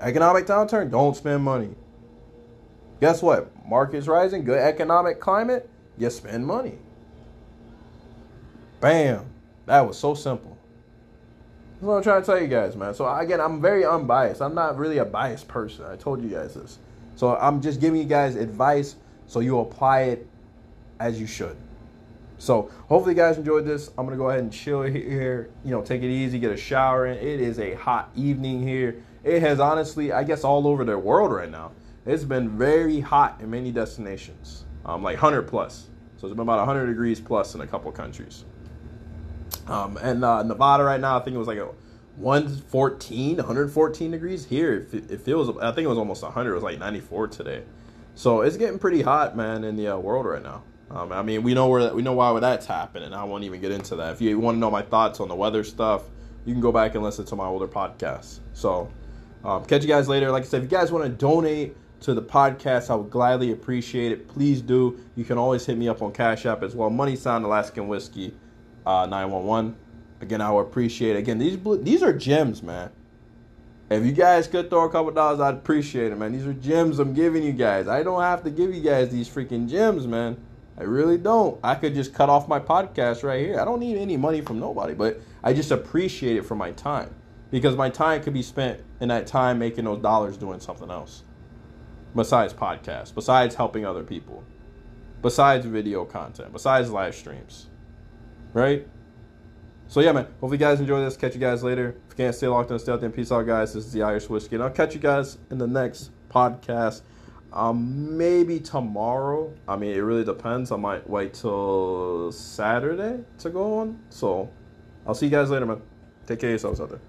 Economic downturn, don't spend money. Guess what? Market's rising, good economic climate, you spend money. Bam. That was so simple. That's what I'm trying to tell you guys, man. So again, I'm very unbiased. I'm not really a biased person. I told you guys this. So I'm just giving you guys advice so you apply it as you should. So hopefully you guys enjoyed this. I'm gonna go ahead and chill here. You know, take it easy, get a shower in. It is a hot evening here. It has honestly, I guess, all over the world right now. It's been very hot in many destinations, um, like 100 plus. So it's been about 100 degrees plus in a couple countries. Um, and uh, Nevada right now, I think it was like a 114, 114 degrees. Here, it, feels, I think it was almost 100. It was like 94 today. So it's getting pretty hot, man, in the uh, world right now. Um, I mean, we know where that, we know why that's happening. I won't even get into that. If you want to know my thoughts on the weather stuff, you can go back and listen to my older podcasts. So, um, catch you guys later. Like I said, if you guys want to donate to the podcast, I would gladly appreciate it. Please do. You can always hit me up on Cash App as well. Money Sound Alaskan Whiskey uh, 911. Again, I would appreciate it. Again, these blue, these are gems, man. If you guys could throw a couple dollars, I'd appreciate it, man. These are gems I'm giving you guys. I don't have to give you guys these freaking gems, man. I really don't. I could just cut off my podcast right here. I don't need any money from nobody, but I just appreciate it for my time because my time could be spent in that time making those dollars doing something else besides podcasts, besides helping other people, besides video content, besides live streams. Right? So yeah, man. Hopefully you guys enjoy this. Catch you guys later. If you can't stay locked on, stay out there. Peace out, guys. This is the Irish Whiskey. And I'll catch you guys in the next podcast. Um, maybe tomorrow. I mean, it really depends. I might wait till Saturday to go on. So I'll see you guys later, man. Take care of yourselves out there.